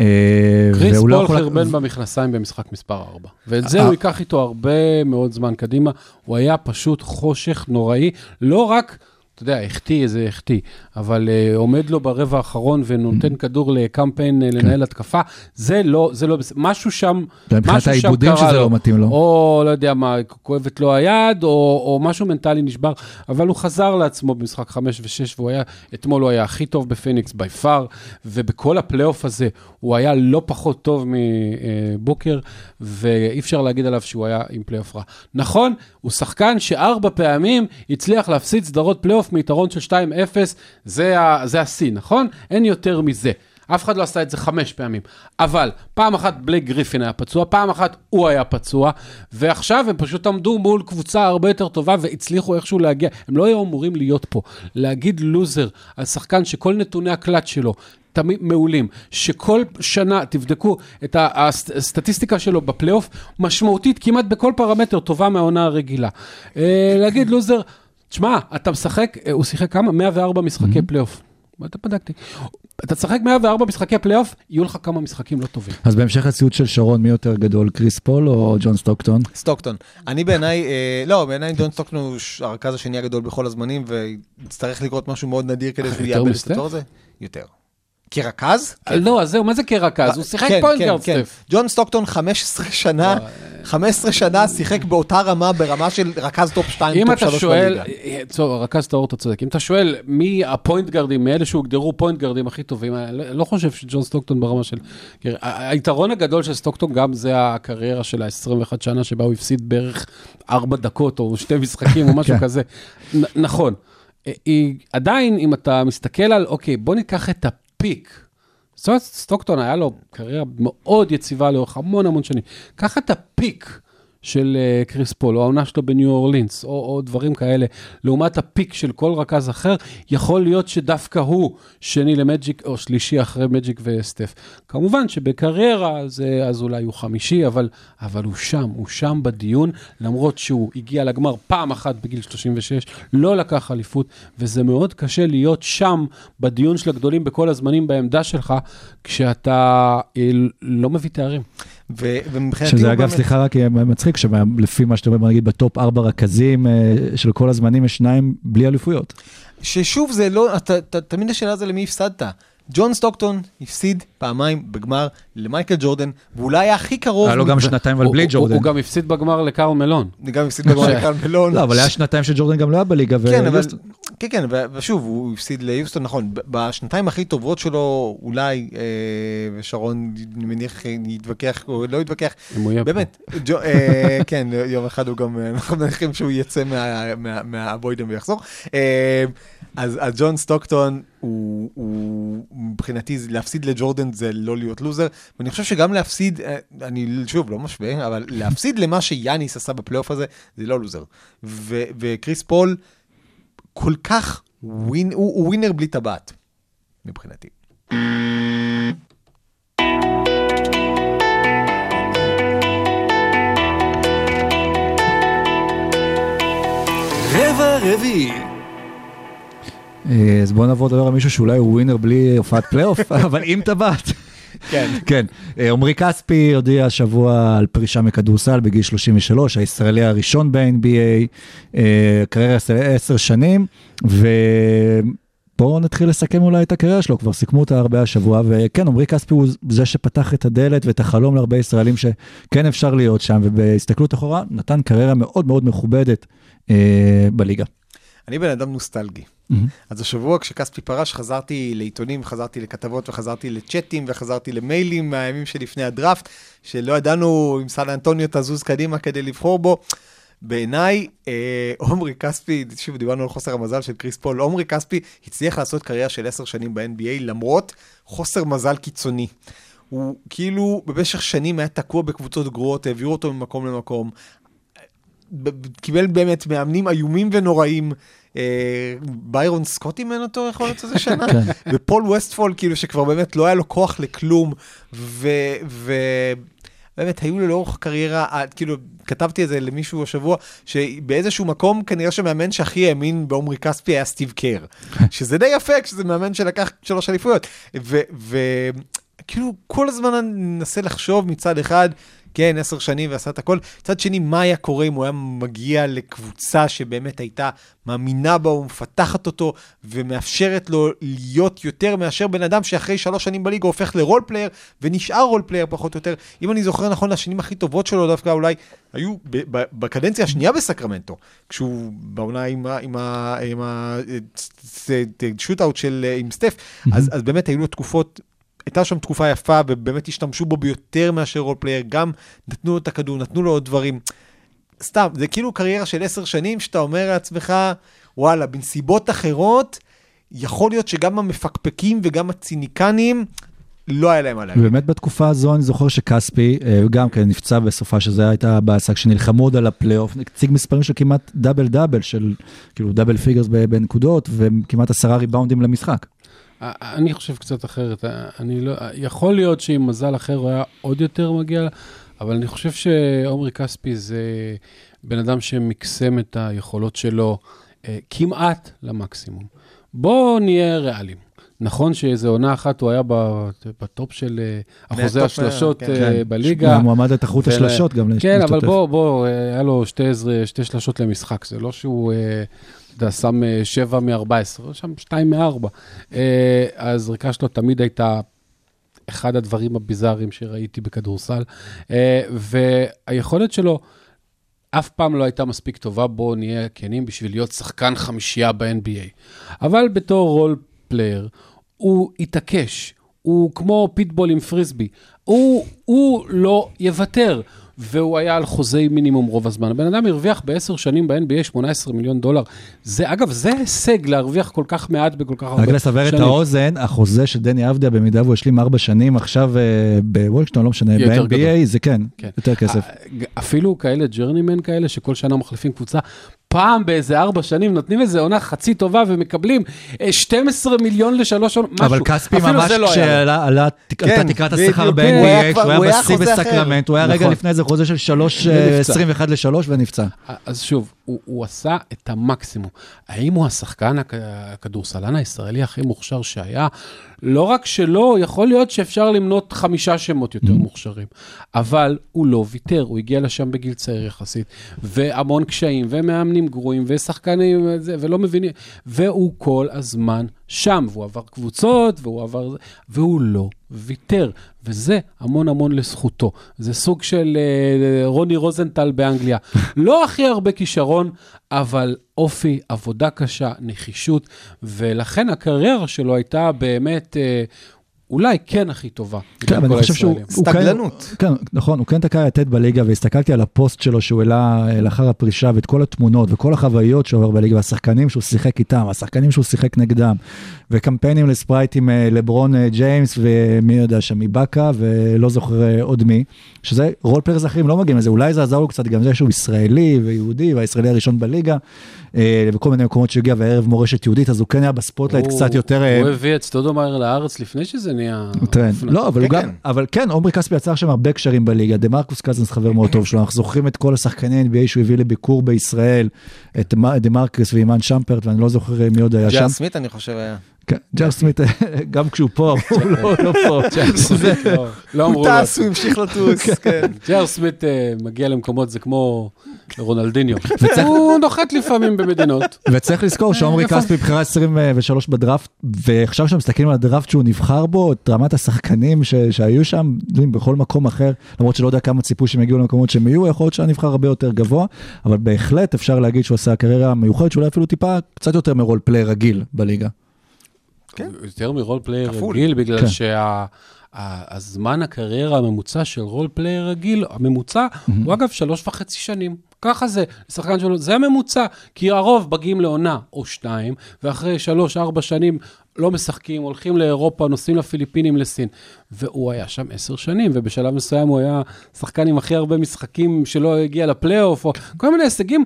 אה, קריס פול חרבן במכנסיים במשחק מספר 4. ואת זה אה. הוא ייקח איתו הרבה מאוד זמן קדימה. הוא היה פשוט חושך נוראי, לא רק, אתה יודע, החטיא זה החטיא, אבל אה, עומד לו ברבע האחרון ונותן כדור לקם פיין אה, לנהל התקפה, זה לא, זה לא. משהו שם, מבחינת משהו שם העיבודים קרה שזה לו. לא מתאים לו. או לא יודע מה, כואבת לו היד, או, או משהו מנטלי נשבר, אבל הוא חזר לעצמו במשחק 5 ו-6, והוא היה, אתמול הוא היה הכי טוב בפיניקס by far, ובכל הפלייאוף הזה הוא היה לא פחות טוב מבוקר, ואי אפשר להגיד עליו שהוא היה עם פלייאוף רע. נכון, הוא שחקן שארבע פעמים הצליח להפסיד סדרות פלייאוף מיתרון של 2-0, זה, ה- זה השיא, נכון? אין יותר מזה. אף אחד לא עשה את זה חמש פעמים. אבל פעם אחת בלייק גריפין היה פצוע, פעם אחת הוא היה פצוע, ועכשיו הם פשוט עמדו מול קבוצה הרבה יותר טובה והצליחו איכשהו להגיע. הם לא היו אמורים להיות פה. להגיד לוזר על שחקן שכל נתוני הקלט שלו תמיד מעולים, שכל שנה תבדקו את הסטטיסטיקה שלו בפלייאוף, משמעותית כמעט בכל פרמטר טובה מהעונה הרגילה. אה, להגיד לוזר, תשמע, אתה משחק, אה, הוא שיחק כמה? 104 משחקי פלייאוף. אתה בדקתי. אתה תשחק 104 משחקי פלייאוף, יהיו לך כמה משחקים לא טובים. אז בהמשך לציוץ של שרון, מי יותר גדול, קריס פול או ג'ון סטוקטון? סטוקטון. אני בעיניי, אה, לא, בעיניי ג'ון סטוקטון הוא הרכז השני הגדול בכל הזמנים, ויצטרך לקרות משהו מאוד נדיר כדי שהוא יותר יאבד את? התואר הזה. יותר. כרכז? לא, אז זהו, מה זה כרכז? הוא שיחק כן, point כן, guard כן. סטף. ג'ון סטוקטון 15 שנה, 15 שנה שיחק באותה רמה, ברמה של רכז טופ 2, אם טופ אתה 3 שואל, בליגה. אה, טוב, רכז טהור, אתה צודק. אם אתה שואל מי ה point גארדים, מאלה שהוגדרו point גארדים הכי טובים, אני לא- לא חושב שג'ון סטוקטון ברמה של... ה- היתרון הגדול של סטוקטון גם זה הקריירה של ה-21 שנה, שבה הוא הפסיד בערך 4 דקות או שתי משחקים או משהו כן. כזה. נכון. אה, עדיין, אם אתה מסתכל על, אוקיי, בוא ניקח את ה peak. אומרת, סטוקטון היה לו קריירה מאוד יציבה לאורך המון המון שנים. קח את ה peak של אה, קריס פול, או העונה שלו בניו אורלינס, או, או דברים כאלה, לעומת ה peak של כל רכז אחר, יכול להיות שדווקא הוא שני למג'יק, או שלישי אחרי מג'יק וסטף. כמובן שבקריירה זה, אז אולי הוא חמישי, אבל, אבל הוא שם, הוא שם בדיון, למרות שהוא הגיע לגמר פעם אחת בגיל 36, לא לקח אליפות, וזה מאוד קשה להיות שם בדיון של הגדולים בכל הזמנים בעמדה שלך, כשאתה אה, לא מביא תארים. ומבחינתי שזה אגב, סליחה, רק מצחיק, שלפי מה שאתה אומר, נגיד בטופ ארבע רכזים אה, של כל הזמנים, יש שניים בלי אליפויות. ששוב זה לא, תמיד השאלה זה למי הפסדת. ג'ון סטוקטון הפסיד פעמיים בגמר למייקל ג'ורדן, ואולי היה הכי קרוב... היה לו גם שנתיים אבל הוא- בלי הוא- ג'ורדן. הוא גם הפסיד בגמר לקארל מלון. אני גם הפסיד בגמר לקהל מלון. לא, אבל היה שנתיים שג'ורדן גם לא היה בליגה. כן, כן, כן, ושוב, הוא הפסיד ליוסטון, נכון, בשנתיים הכי טובות שלו, אולי, אה, ושרון, אני מניח, יתווכח, או לא יתווכח, אם הוא יהיה פה. באמת, אה, כן, יום אחד הוא גם, אה, אנחנו מניחים שהוא יצא מה- מה- מהבוידם ויחזור. אז ג'ון סטוקטון, הוא, הוא מבחינתי, זה- להפסיד לג'ורדן זה לא להיות לוזר, ואני חושב שגם להפסיד, אה, אני שוב לא משווה, אבל להפסיד למה שיאניס עשה בפלייאוף הזה, זה לא לוזר. ו- וקריס פול, כל כך ווין, הוא, הוא ווינר בלי טבעת, מבחינתי. רבע רביעי. אה, אז בואו נעבור לדבר על מישהו שאולי הוא ווינר בלי הופעת פלייאוף, אבל עם טבעת. כן. כן, אה, עמרי כספי הודיע השבוע על פרישה מכדורסל בגיל 33, הישראלי הראשון ב-NBA, אה, קריירה של עשר שנים, ובואו נתחיל לסכם אולי את הקריירה שלו, כבר סיכמו אותה הרבה השבוע, וכן, עמרי כספי הוא זה שפתח את הדלת ואת החלום להרבה ישראלים שכן אפשר להיות שם, ובהסתכלות אחורה נתן קריירה מאוד מאוד מכובדת אה, בליגה. אני בן אדם נוסטלגי. אז השבוע כשכספי פרש חזרתי לעיתונים, חזרתי לכתבות וחזרתי לצ'אטים וחזרתי למיילים מהימים שלפני הדראפט, שלא ידענו אם סן אנטוניו תזוז קדימה כדי לבחור בו. בעיניי, אה, עומרי כספי, שוב דיברנו על חוסר המזל של קריס פול, עומרי כספי הצליח לעשות קריירה של עשר שנים ב-NBA למרות חוסר מזל קיצוני. הוא כאילו במשך שנים היה תקוע בקבוצות גרועות, העבירו אותו ממקום למקום. קיבל באמת מאמנים איומים ונוראים. אה, ביירון סקוט אימן אותו יכול להיות איזה שנה, כן. ופול ווסטפול כאילו שכבר באמת לא היה לו כוח לכלום, ובאמת היו לו לאורך קריירה, אה, כאילו כתבתי את זה למישהו השבוע, שבאיזשהו מקום כנראה שהמאמן שהכי האמין בעומרי כספי היה סטיב קר, שזה די יפה כשזה מאמן שלקח שלוש אליפויות, וכאילו כל הזמן אני מנסה לחשוב מצד אחד, כן, עשר שנים ועשה את הכל. מצד שני, מה היה קורה אם הוא היה מגיע לקבוצה שבאמת הייתה מאמינה בו, מפתחת אותו, ומאפשרת לו להיות יותר מאשר בן אדם שאחרי שלוש שנים בליגה הופך ל role player, ונשאר role player פחות או יותר. אם אני זוכר נכון, השנים הכי טובות שלו דווקא אולי היו בקדנציה השנייה בסקרמנטו, כשהוא בעונה עם ה- עם ה- עם ה shootout של, אה, עם סטף, אז אז באמת היו לו תקופות הייתה שם תקופה יפה, ובאמת השתמשו בו ביותר מאשר role player, גם נתנו לו את הכדור, נתנו לו עוד דברים. סתם, זה כאילו קריירה של עשר שנים, שאתה אומר לעצמך, וואלה, בנסיבות אחרות, יכול להיות שגם המפקפקים וגם הציניקנים, לא היה להם עליהם. ובאמת בתקופה הזו אני זוכר שכספי אה, גם כן נפצע בסופה שזה הייתה בעשה כשנלחמו עוד על הפלייאוף, הציג מספרים של כמעט double double של כאילו double figures בנקודות וכמעט עשרה ריבאונדים למשחק. אני חושב קצת אחרת. אני לא, יכול להיות שעם מזל אחר הוא היה עוד יותר מגיע, אבל אני חושב שעומרי כספי זה בן אדם שמקסם את היכולות שלו אה, כמעט למקסימום. בואו נהיה ריאליים. נכון שאיזה עונה אחת הוא היה ב- בטופ של אה, אחוזי השלשות כן. אה, כן, בליגה. הוא מועמד לתחרות ול- השלשות גם כן, אבל להשתתף. בוא, בוא, אה, היה לו שתי, שתי שלשות למשחק, זה לא שהוא, אתה שם אה, שבע מ-14, הוא שם שתיים מארבע. אה, הזריקה שלו תמיד הייתה אחד הדברים הביזאריים שראיתי בכדורסל, אה, והיכולת שלו אף פעם לא הייתה מספיק טובה, בואו נהיה כנים, בשביל להיות שחקן חמישייה ב-NBA. אבל בתור role player, הוא התעקש, הוא כמו פיטבול עם פריסבי, הוא, הוא לא יוותר. והוא היה על חוזי מינימום רוב הזמן. הבן אדם הרוויח בעשר שנים ב-NBA 18 מיליון דולר. זה, אגב, זה הישג להרוויח כל כך מעט בכל כך הרבה רק שנים. לסבר את האוזן, החוזה של דני אבדיה, במידה והוא השלים ארבע שנים עכשיו אה, בוולקשטון, לא משנה, ב-NBA. זה כן, כן. יותר כסף. אפילו כאלה ג'רנימן כאלה, שכל שנה מחליפים קבוצה, פעם באיזה ארבע שנים נותנים איזה עונה חצי טובה ומקבלים אה, 12 מיליון לשלוש עונות, משהו. אבל כספי ממש לא היה לו. כשעלה עלה- עלתה כן, תקרת בדיוק, השכר הוא היה ב-NBA, כשהוא הוא היה בשיא. בסקרמנט, הוא היה רגע נכון. לפני זה חוזה של שלוש, ונפצע. 21 ל-3 ונפצע. אז שוב, הוא, הוא עשה את המקסימום. האם הוא השחקן, הכ- הכדורסלן הישראלי הכי מוכשר שהיה? לא רק שלא, יכול להיות שאפשר למנות חמישה שמות יותר מוכשרים. אבל הוא לא ויתר, הוא הגיע לשם בגיל צעיר יחסית, והמון קשיים, ומאמנים גרועים, ושחקנים, ולא מבינים, והוא כל הזמן שם, והוא עבר קבוצות, והוא עבר... והוא לא ויתר, וזה המון המון לזכותו. זה סוג של אה, רוני רוזנטל באנגליה. לא הכי הרבה כישרון, אבל אופי, עבודה קשה, נחישות, ולכן הקריירה שלו הייתה באמת... אה, אולי כן הכי טובה. כן, אני חושב שהוא... כן- סטגלנות. כן, נכון, הוא כן תקע יתד בליגה, והסתכלתי על הפוסט שלו שהוא העלה אה, לאחר הפרישה, ואת כל התמונות וכל החוויות שהוא עובר בליגה, והשחקנים שהוא שיחק איתם, השחקנים שהוא שיחק נגדם, וקמפיינים לספרייט עם אה, לברון אה, ג'יימס, ומי יודע שם, מבאקה, ולא זוכר אה, עוד מי, שזה role players אחרים לא מגיעים לזה, אולי זה עזר לו קצת גם זה שהוא ישראלי ויהודי, והישראלי הראשון בליגה, וכל מיני מקומות שהוא הגיע, וערב מורשת יהודית, אז הוא כן היה ב spotlight קצת יותר... הוא הביא את סטודומאייר לארץ לפני שזה נהיה... טרנד. אופנה. לא, אבל הוא כן, גם, כן. אבל כן, עומרי כספי יצר שם הרבה קשרים בליגה, דה מרקוס קזנס חבר מאוד טוב שלו, אנחנו זוכרים את כל השחקני NBA שהוא הביא לביקור בישראל, את דה מרקוס ואימאן שאמפרט, ואני לא זוכר מי עוד היה שם. ג'ר סמית אני חושב היה. כן, ג'ר סמית, גם כשהוא פה, הוא לא לא פה. לא- לא אמרו הוא לו. טס, הוא המשיך לטוס, כן. ג'ר סמית אה, מגיע למקומות, זה כמו רונלדיניו. הוא נוחת לפעמים במדינות. וצריך לזכור שעומרי איפה? כספי בחירה 23 בדראפט, ועכשיו כשמסתכלים על הדראפט שהוא נבחר בו, את רמת השחקנים שהיו שם, בכל מקום אחר, למרות שלא יודע כמה ציפו שהם יגיעו למקומות שהם יהיו, יכול להיות שהיה נבחר הרבה יותר גבוה, אבל בהחלט אפשר להגיד שהוא עשה קריירה מיוחדת, שאולי אפילו טיפה קצת יותר מ role player רגיל בליגה. כן. יותר מ role player כפול. רגיל, בגלל כן. שהזמן הקריירה הממוצע של role player רגיל, הממוצע הוא אגב שלוש וחצי שנים. ככה זה, שחקן שלו, זה הממוצע, כי הרוב מגיעים לעונה או שתיים, ואחרי שלוש, ארבע שנים לא משחקים, הולכים לאירופה, נוסעים לפיליפינים, לסין. והוא היה שם עשר שנים, ובשלב מסוים הוא היה שחקן עם הכי הרבה משחקים שלא הגיע לפלייאוף, או כל מיני הישגים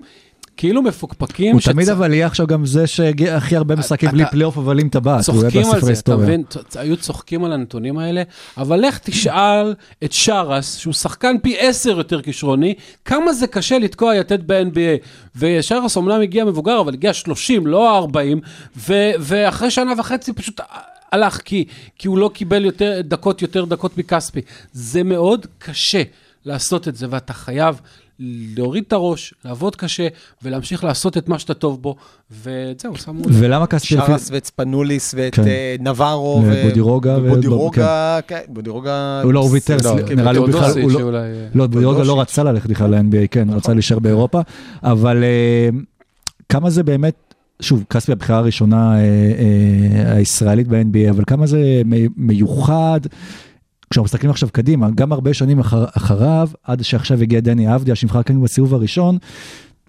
כאילו מפוקפקים. הוא תמיד שצ- אבל יהיה עכשיו גם זה שהגיע הכי הרבה משחקים אתה- בלי פלייאוף, אבל עם טבעת, צוחקים על זה, אתה. מבין? היו צוחקים על הנתונים האלה, אבל לך תשאל את שרס, שהוא שחקן פי עשר יותר כישרוני, כמה זה קשה לתקוע יתד ב-NBA. ושרס אומנם הגיע מבוגר, אבל הגיע 30, לא 40, ו- ואחרי שנה וחצי פשוט הלך, כי, כי הוא לא קיבל יותר דקות, יותר דקות מכספי. זה מאוד קשה לעשות את זה, ואתה חייב להוריד את הראש, לעבוד קשה, ולהמשיך לעשות את מה שאתה טוב בו, וזהו, שמו. ולמה כספי... שרס ואת ספנוליס ואת כן. אה, נברו. ובודירוגה ו- ובודירוגה, כן, בודירוגה. הוא לא, הוא ויתר, לא, כן, נראה לי הוא בכלל, לא- שאולי... לא, בדיוק לא לא. רצה ללכת בכלל ל-NBA, כן, הוא רצה להישאר באירופה, אבל אה, כמה זה באמת, שוב, כספי הבחירה הראשונה אה, אה, הישראלית ב-NBA, אבל כמה זה מי- מיוחד, כשאנחנו מסתכלים עכשיו קדימה, גם הרבה שנים אחר, אחריו, עד שעכשיו הגיע דני אבדיה, שנבחר כאן בסיבוב הראשון,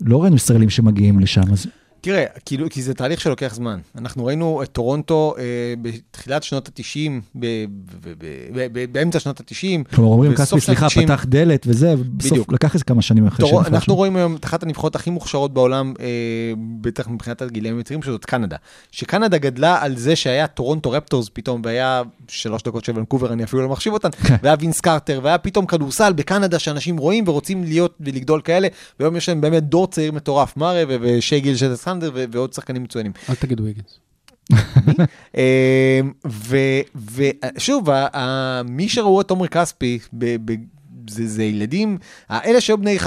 לא ראינו ישראלים שמגיעים לשם, אז תראה, כאילו, כי זה תהליך שלוקח זמן. אנחנו ראינו את טורונטו אה, בתחילת שנות ה-90, באמצע שנות ה-90. כלומר עומרי בסוף כספי, סליחה, ה-90. פתח דלת וזה, בדיוק. לקח איזה כמה שנים אחרי שנפגשנו. אנחנו רואים היום את אחת הנבחרות הכי מוכשרות בעולם, אה, בטח מבחינת הגילאים היצרים, שזאת קנדה. שקנדה גדלה על זה שהיה טורונטו רפטורס פתאום, והיה שלוש דקות של ונקובר, אני אפילו לא מחשיב אותן, כן. והיה וינס קרטר, והיה פתאום כדורסל בקנדה שאנשים רואים ורוצים להיות ולגדול כאלה, והיום יש להם באמת דור צעיר מטורף, מארה ו- ושי גיל ו- ועוד שחקנים מצוינים. אל תגיד ויגנס. ו- ושוב, מי שראו את עומרי כספי, זה, זה ילדים, אלה שהיו בני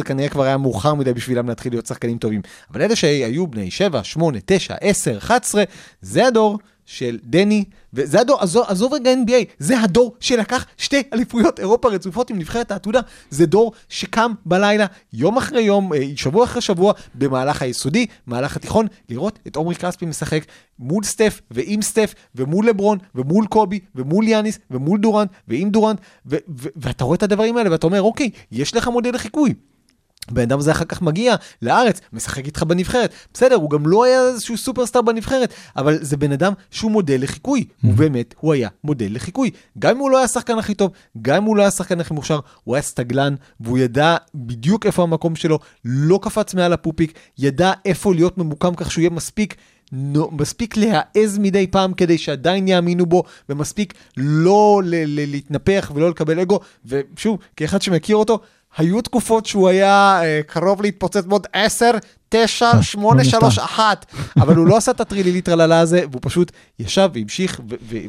15-16 כנראה כבר היה מאוחר מדי בשבילם להתחיל להיות שחקנים טובים, אבל אלה שהיו בני 7, 8, 9, 10, 11, זה הדור של דני, וזה הדור, עזוב, עזוב רגע NBA, זה הדור שלקח שתי אליפויות אירופה רצופות עם נבחרת העתודה, זה דור שקם בלילה, יום אחרי יום, אה, שבוע אחרי שבוע, במהלך היסודי, מהלך התיכון, לראות את עומרי כספי משחק מול סטף ועם סטף ומול לברון ומול קובי ומול יאניס ומול דורנט ועם דורנט, ו- ו- ואתה רואה את הדברים האלה ואתה אומר, אוקיי, יש לך מודל לחיקוי. הבן אדם הזה אחר כך מגיע לארץ, משחק איתך בנבחרת. בסדר, הוא גם לא היה איזשהו סופרסטאר בנבחרת, אבל זה בן אדם שהוא מודל לחיקוי. הוא באמת, הוא היה מודל לחיקוי. גם אם הוא לא היה השחקן הכי טוב, גם אם הוא לא היה השחקן הכי מוכשר, הוא היה סטגלן, והוא ידע בדיוק איפה המקום שלו, לא קפץ מעל הפופיק, ידע איפה להיות ממוקם כך שהוא יהיה מספיק. נו, מספיק להעז מדי פעם כדי שעדיין יאמינו בו, ומספיק לא ל- ל- להתנפח ולא לקבל אגו, ושוב, כאחד שמכיר אותו, היו תקופות שהוא היה אה, קרוב להתפוצץ בעוד 10, 9, 8, 3, 1, אבל הוא לא עשה את הטרילילי טרללה הזה, והוא פשוט ישב והמשיך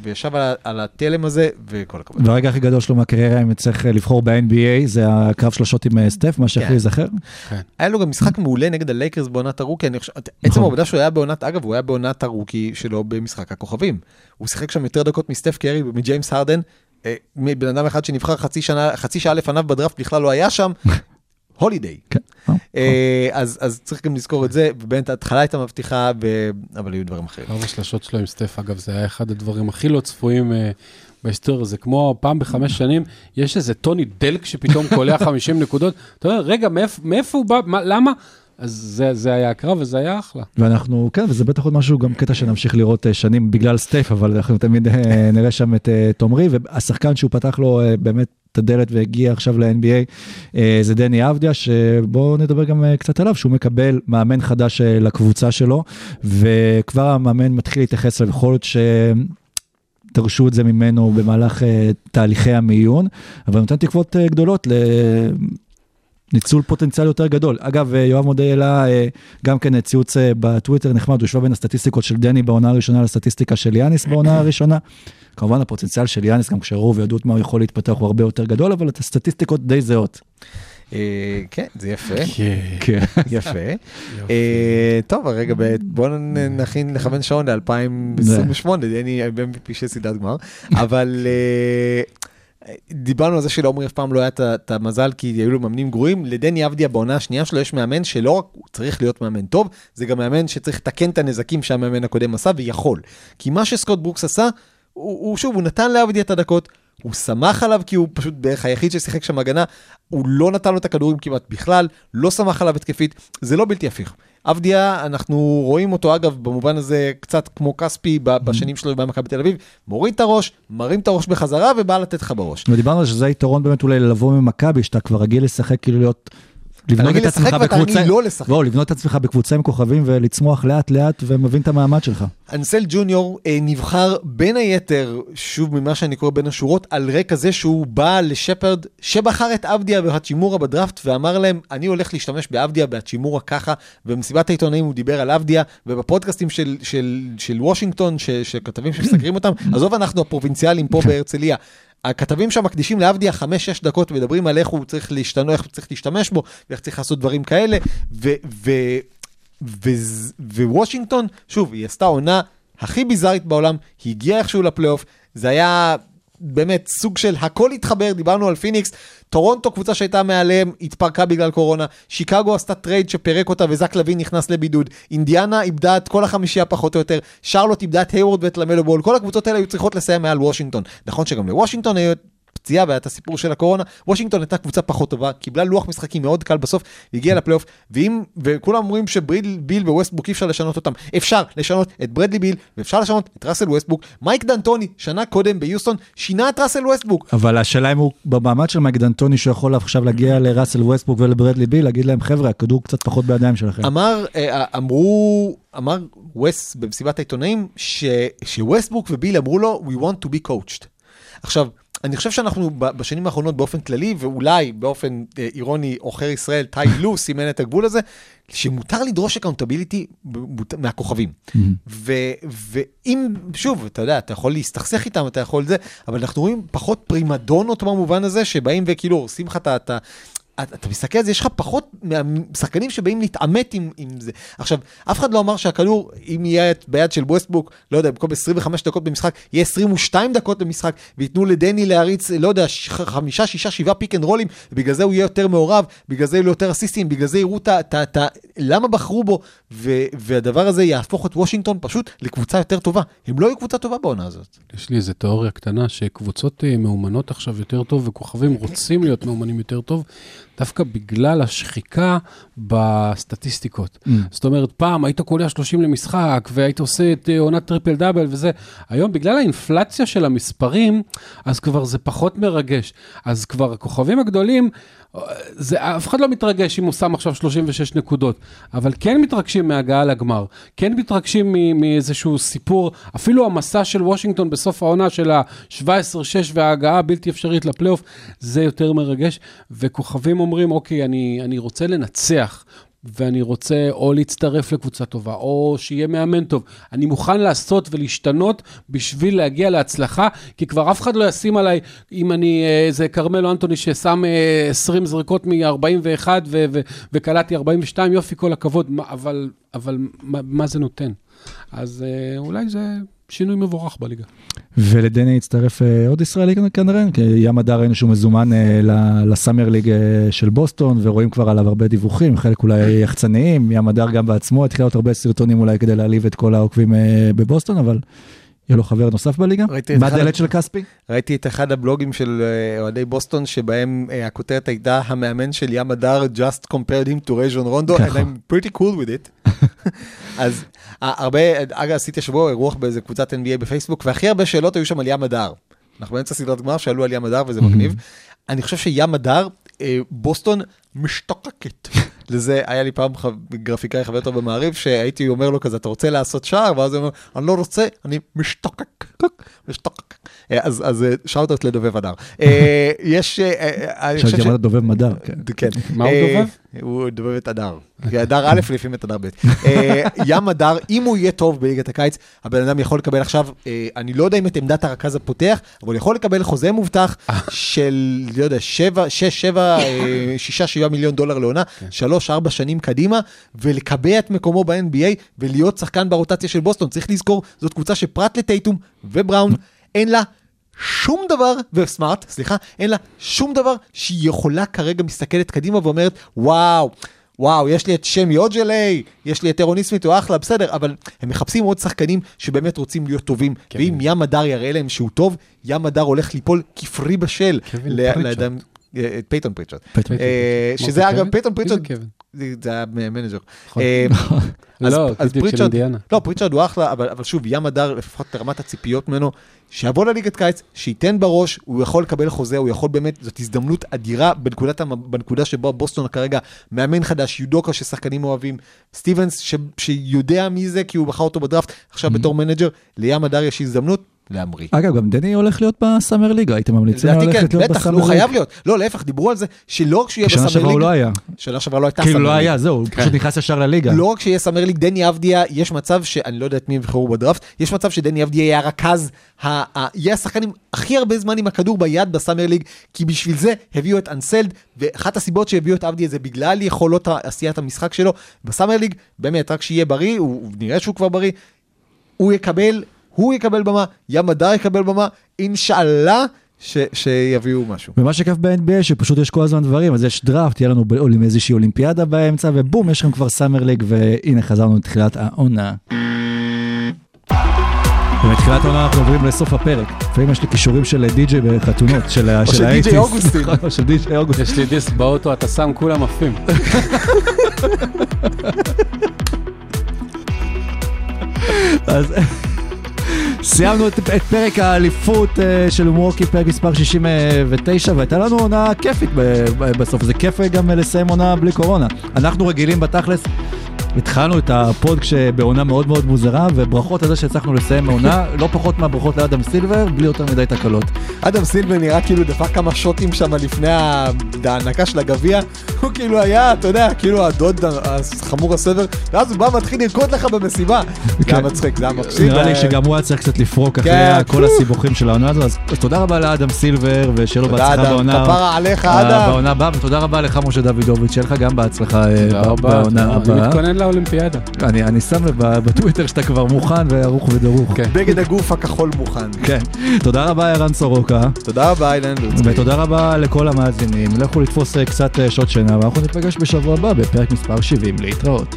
וישב על, על התלם הזה, וכל הכבוד. והרגע הכי גדול שלו מהקריירה, אם צריך לבחור ב-NBA, זה הקרב שלושות עם אה, סטף, מה שהכי כן. ייזכר. היה לו גם משחק מעולה נגד הלייקרס בעונת הרוקי, אני חושב, עצם נכון. העובדה שהוא היה בעונת, אגב, הוא היה בעונת הרוקי שלו במשחק הכוכבים. הוא שיחק שם יותר דקות מסטף קרי ומג'יימס הרדן, אה, מבן אדם אחד שנבחר חצי שנה, חצי שעה לפניו בדראפט בכלל לא היה שם, הולידיי. כן. אה, אה, אז אז צריך גם לזכור את זה, ובאמת ההתחלה הייתה מבטיחה, אבל היו דברים אחרים. קרב השלשות שלו עם סטף, אגב, זה היה אחד הדברים הכי לא צפויים אה, בהיסטוריה, זה כמו פעם בחמש שנים, יש איזה טוני דלק שפתאום קולע 50 נקודות, אתה אומר, רגע, מאיפ- מאיפה הוא בא, מה- למה? אז זה, זה היה הקרב וזה היה אחלה. ואנחנו, כן, וזה בטח עוד משהו, גם קטע שנמשיך לראות אה, שנים בגלל סטייף, אבל אנחנו תמיד אה, נראה שם את אה, תומרי, והשחקן שהוא פתח לו באמת את הדלת והגיע עכשיו ל-NBA, זה דני אבדיה, שבואו נדבר גם קצת עליו, שהוא מקבל מאמן חדש לקבוצה שלו, וכבר המאמן מתחיל להתייחס אליו, יכול להיות ש... דרשו את זה ממנו במהלך אה, תהליכי המיון, אבל נותן תקוות אה, גדולות לניצול פוטנציאל יותר גדול. אגב, אה, יואב מודה העלה אה, גם כן ציוץ אה, בטוויטר נחמד, הוא השווה בין הסטטיסטיקות של דני בעונה הראשונה לסטטיסטיקה של יאניס בעונה הראשונה. כמובן הפוטנציאל של יאניס, גם כשראו וידעו מה הוא יכול להתפתח, הוא הרבה יותר גדול, אבל את הסטטיסטיקות די זהות. כן, זה יפה, כן. יפה. אה, טוב, רגע, בואו נכין לכוון שעון ל-2028, דני MVP של סדרת גמר, אבל דיברנו על זה שלעומרי אף פעם לא היה את המזל כי היו לו מאמנים גרועים, לדני אבדיה בעונה השנייה שלו יש מאמן שלא רק הוא צריך להיות מאמן טוב, זה גם מאמן שצריך לתקן את הנזקים שהמאמן הקודם עשה ויכול. כי מה שסקוט ברוקס עשה, הוא, הוא שוב, הוא נתן לאבדיה את הדקות, הוא שמח עליו כי הוא פשוט בערך היחיד ששיחק שם הגנה, הוא לא נתן לו את הכדורים כמעט בכלל, לא שמח עליו התקפית, זה לא בלתי הפיך. אבדיה, אנחנו רואים אותו אגב במובן הזה קצת כמו כספי ב- בשנים שלו במכבי תל אביב, מוריד את הראש, מרים את הראש בחזרה ובא לתת לך בראש. ודיברנו שזה היתרון באמת אולי לבוא ממכבי, שאתה כבר רגיל לשחק, כאילו להיות... לבנות את עצמך בקבוצה, לא לשחק. לא, לבנות את עצמך בקבוצה עם כוכבים ולצמוח לאט לאט ומבין את המעמד שלך. אנסל ג'וניור אה, נבחר בין היתר, שוב ממה שאני קורא בין השורות, על רקע זה שהוא בא לשפרד, שבחר את אבדיה והצ'ימורה בדראפט, ואמר להם, אני הולך להשתמש באבדיה והצ'ימורה ככה, ובמסיבת העיתונאים הוא דיבר על אבדיה, ובפודקאסטים של, של, של וושינגטון, ש, של כתבים שמסקרים אותם, עזוב אנחנו הפרובינציאלים פה בהרצליה. הכתבים שם מקדישים לאבדיה 5-6 דקות ומדברים על איך הוא צריך להשתנות, איך הוא צריך להשתמש בו, ואיך צריך לעשות דברים כאלה, ו... ו ו- ווושינגטון, שוב, היא עשתה עונה הכי ביזארית בעולם, היא הגיעה איכשהו לפלייאוף, זה היה באמת סוג של הכל התחבר, דיברנו על פיניקס, טורונטו, קבוצה שהייתה מעליהם, התפרקה בגלל קורונה, שיקגו עשתה טרייד שפירק אותה וזק לוין נכנס לבידוד, אינדיאנה איבדה את כל החמישייה פחות או יותר, שרלוט איבדה את היוורד ואת למלו בול, כל הקבוצות האלה היו צריכות לסיים מעל וושינגטון. נכון שגם לוושינגטון היו פציעה והיה את הסיפור של הקורונה, וושינגטון הייתה קבוצה פחות טובה, קיבלה לוח משחקים מאוד קל בסוף, והגיעה לפלייאוף, ואם, וכולם אומרים שביל ביל וווסטבוק אי אפשר לשנות אותם, אפשר לשנות את ברדלי ביל, ואפשר לשנות את ראסל ווסטבוק, מייק דנטוני, שנה קודם ביוסטון, שינה את ראסל ווסטבוק, אבל השאלה אם הוא במעמד של מייק דנטוני, שהוא יכול עכשיו להגיע לראסל ווסטבוק ולברדלי ביל, להגיד להם, חבר'ה, הכדור קצת פחות בידיים שלכם. אמר, אה, אמרו, אמר וס במסיבת העיתונאים, ש, שווסטבוק וביל אמרו לו, we want to be coached. עכשיו, אני חושב שאנחנו בשנים האחרונות באופן כללי, ואולי באופן אה, אירוני, עוכר ישראל, טיי לו סימן את הגבול הזה, שמותר לדרוש accountability מהכוכבים. ו- ואם, שוב, אתה יודע, אתה יכול להסתכסך איתם, אתה יכול זה, אבל אנחנו רואים פחות פרימדונות במובן הזה, שבאים וכאילו הורסים לך את ה... אתה מסתכל על זה, יש לך פחות מהשחקנים שבאים להתעמת עם, עם זה. עכשיו, אף אחד לא אמר שהכדור, אם יהיה ביד של ווסטבוק, לא יודע, במקום 25 דקות במשחק, יהיה 22 דקות במשחק, וייתנו לדני להריץ, לא יודע, חמישה, שישה, שבעה פיק אנד רולים, ובגלל זה הוא יהיה יותר מעורב, בגלל זה יהיו לו יותר אסיסטים, בגלל זה יראו את ה... למה בחרו בו, ו, והדבר הזה יהפוך את וושינגטון פשוט לקבוצה יותר טובה. הם לא יהיו קבוצה טובה בעונה הזאת. יש לי איזה תיאוריה קטנה שקבוצות אה, מאומנות עכשיו יותר טוב וכוכבים רוצים להיות מאומנים יותר טוב, דווקא בגלל השחיקה בסטטיסטיקות. אהמ. זאת אומרת, פעם היית קולע 30 למשחק והיית עושה את אה, עונת טריפל דאבל וזה, היום בגלל האינפלציה של המספרים, אז כבר זה פחות מרגש. אז כבר הכוכבים הגדולים, זה, אף אחד לא מתרגש אם הוא שם עכשיו 36 נקודות, אבל כן מתרגשים מהגעה לגמר, כן מתרגשים מאיזשהו סיפור, אפילו המסע של וושינגטון בסוף העונה של ה-17-6 וההגעה הבלתי אפשרית לפלייאוף, זה יותר מרגש, וכוכבים אומרים, אוקיי, אני, אני רוצה לנצח, ואני רוצה או להצטרף לקבוצה טובה, או שיהיה מאמן טוב. אני מוכן לעשות ולהשתנות בשביל להגיע להצלחה, כי כבר אף אחד לא ישים עליי, אם אני אה, איזה כרמלו אנטוני ששם אה, 20 זריקות מ-41 ו- ו- וקלעתי 42, יופי, כל הכבוד, אבל, אבל מה, מה זה נותן? אז אה, אולי זה שינוי מבורך בליגה. ולדני הצטרף אה, עוד ישראלי כנראה, כי ים הדר ראינו שהוא מזומן אה, לסאמר ליג אה, של בוסטון, ורואים כבר עליו הרבה דיווחים, חלק אולי יחצניים, ים הדר גם בעצמו התחיל להיות הרבה סרטונים אולי כדי להעליב את כל העוקבים בבוסטון, אבל יהיה לו חבר נוסף בליגה. מה הדלת של כספי? ראיתי את אחד הבלוגים של אה, אוהדי בוסטון, שבהם אה, הכותרת הייתה, המאמן של ים הדר just compared him to רייז'ון רונדו, and. I'm pretty cool with it. אז אה, הרבה, אגב, עשיתי השבוע אירוח באיזה קבוצת NBA בפייסבוק, והכי הרבה שאלות היו שם על ים הדר. אנחנו באמצע סדרת גמר, שאלו על ים הדר וזה מגניב. אני חושב שים הדר, בוסטון משתוקקת. לזה, היה לי פעם ח- גרפיקאי חבר טוב במעריב, שהייתי אומר לו כזה, אתה רוצה לעשות שער? ואז הוא אומר, אני לא רוצה, אני משתוקק. משתוקק. אה, אז אז shout-out לדובב הדר. אה, יש, אה, אה, אני חושב שאלתי ש... אמרת דובב מדר, כן. כן. מה הוא אה, דובב? הוא דובב את הדר. הדר א' לפעמים את הדר ב'. אה, ים הדר, אם הוא יהיה טוב בליגת הקיץ, הבן אדם יכול לקבל עכשיו, אה, אני לא יודע אם את עמדת הרכז הפותח, אבל הוא יכול לקבל חוזה מובטח של, לא יודע, שבע, שש, שבע, אה, שישה, שבעה מיליון דולר לעונה, שלוש, ארבע שנים קדימה, ולקבע את מקומו ב-NBA ולהיות שחקן ברוטציה של בוסטון. צריך לזכור, זאת קבוצה שפרט לטייטום ובראון, אין לה שום דבר, וסמארט, סליחה, אין לה שום דבר שהיא יכולה כרגע מסתכלת קדימה ואומרת, וואו, וואו, יש לי את שמי אוג'לי, יש לי את אירון סמית, הוא אחלה, בסדר, אבל הם מחפשים עוד שחקנים שבאמת רוצים להיות טובים, כן. ואם ים הדר יראה להם שהוא טוב, ים הדר הולך ליפול כפרי בשל. לידיים- אה, פייתון פריצ'רד. אה, פריצ'רד. שזה אגב? פייתון פריצ'רד, זה היה מנג'ר. נכון. אה, לא, אז בדיוק של פריצ'רד- אינדיאנה. לא, פריצ'רד הוא אחלה, אבל, שוב, ים הדר, לפחות ברמת הציפיות ממנו, שיבוא לליגת קיץ, שייתן בראש, הוא יכול לקבל חוזה, הוא יכול באמת, זאת הזדמנות אדירה בנקודת, בנקודה שבה בוסטון כרגע מאמן חדש, יודוקה ששחקנים אוהבים, סטיבנס שיודע מי זה כי הוא בחר אותו בדראפט, עכשיו בתור מנג'ר, לים הדר יש הזדמנות להמריא. אגב, גם דני הולך להיות ב summer ליגה, הייתם ממליצים לו לדעתי כן, ללכת להיות בטח, ב summer הוא חייב ליגה. להיות. לא, להפך, דיברו על זה, שלא רק שיהיה שנה ב summer שעברה הוא לא היה. שנה שעברה לא הייתה כאילו summer לא league. היה, זהו, הוא פשוט נכנס ישר לליגה. לא רק שיהיה summer league, דני אבדיה, יש מצב שאני לא יודע את מי יבחרו בדראפט, יש מצב שדני אבדיה יהיה הרכז, יהיה השחקן עם הכי הרבה זמן עם הכדור ביד ב summer league, כי בשביל זה הביאו את אנסלד, ואחת הסיבות שהביאו את אבדיה זה בגלל יכולות עשיית המשחק שלו. בסאמר ליג, באמת, רק שיהיה בריא, הוא נראה שהוא כבר בריא, הוא יקבל, הוא יקבל במה, ים הדר יקבל במה, אינשאללה ש- שיביאו משהו. ומה שכיף ב-NBA שפשוט יש כל הזמן דברים, אז יש דראפט, יהיה לנו באולימ- איזושהי אולימפיאדה באמצע, ובום, יש לכם כבר סאמר ליג, והנה חזרנו לתחילת העונה. ומתחילת העונה אנחנו עוברים לסוף הפרק. לפעמים יש לי כישורים של די.ג'יי בחתונות, של ה- או של. די.ג'יי אוגוסטין. או של די.ג'יי אוגוסטין. יש לי דיסק באוטו, אתה שם, כולם עפים. אז סיימנו את, את פרק האליפות אה, של מורקי, פרק מספר 69, והייתה לנו עונה כיפית בסוף. זה כיף גם לסיים עונה בלי קורונה. אנחנו רגילים בתכלס. התחלנו את הפודקאסט בעונה מאוד מאוד מוזרה, וברכות על זה שהצלחנו לסיים עונה, לא פחות מהברכות לאדם סילבר, בלי יותר מדי תקלות. אדם סילבר נראה כאילו דפק כמה שוטים שם לפני ההענקה של הגביע, הוא כאילו היה, אתה יודע, כאילו הדוד החמור הסבר, ואז הוא בא ומתחיל לרקוד לך במסיבה. זה היה כן. מצחיק, זה היה מפסיד. נראה לי שגם הוא היה צריך קצת לפרוק אחרי כן. כל הסיבוכים של העונה הזו, אז תודה רבה לאדם סילבר, ושיהיה לו תודה בהצלחה אדם, בעונה. כפרה עליך אה, אדם. בעונה הבאה, ותודה רבה לך משה דוידוביץ', שיהיה לך גם בהצלחה אה, תודה ב- רבה. בעונה אני הבאה. לאולימפיאדה. אני אני שם בטוויטר שאתה כבר מוכן וערוך ודרוך. כן. בגד הגוף הכחול מוכן. כן. תודה רבה ערן סורוקה, תודה רבה אילן לוצקי. ותודה רבה לכל המאזינים. לכו לתפוס אה, קצת אה, שעות שינה, ואנחנו ניפגש בשבוע הבא בפרק מספר 70. להתראות.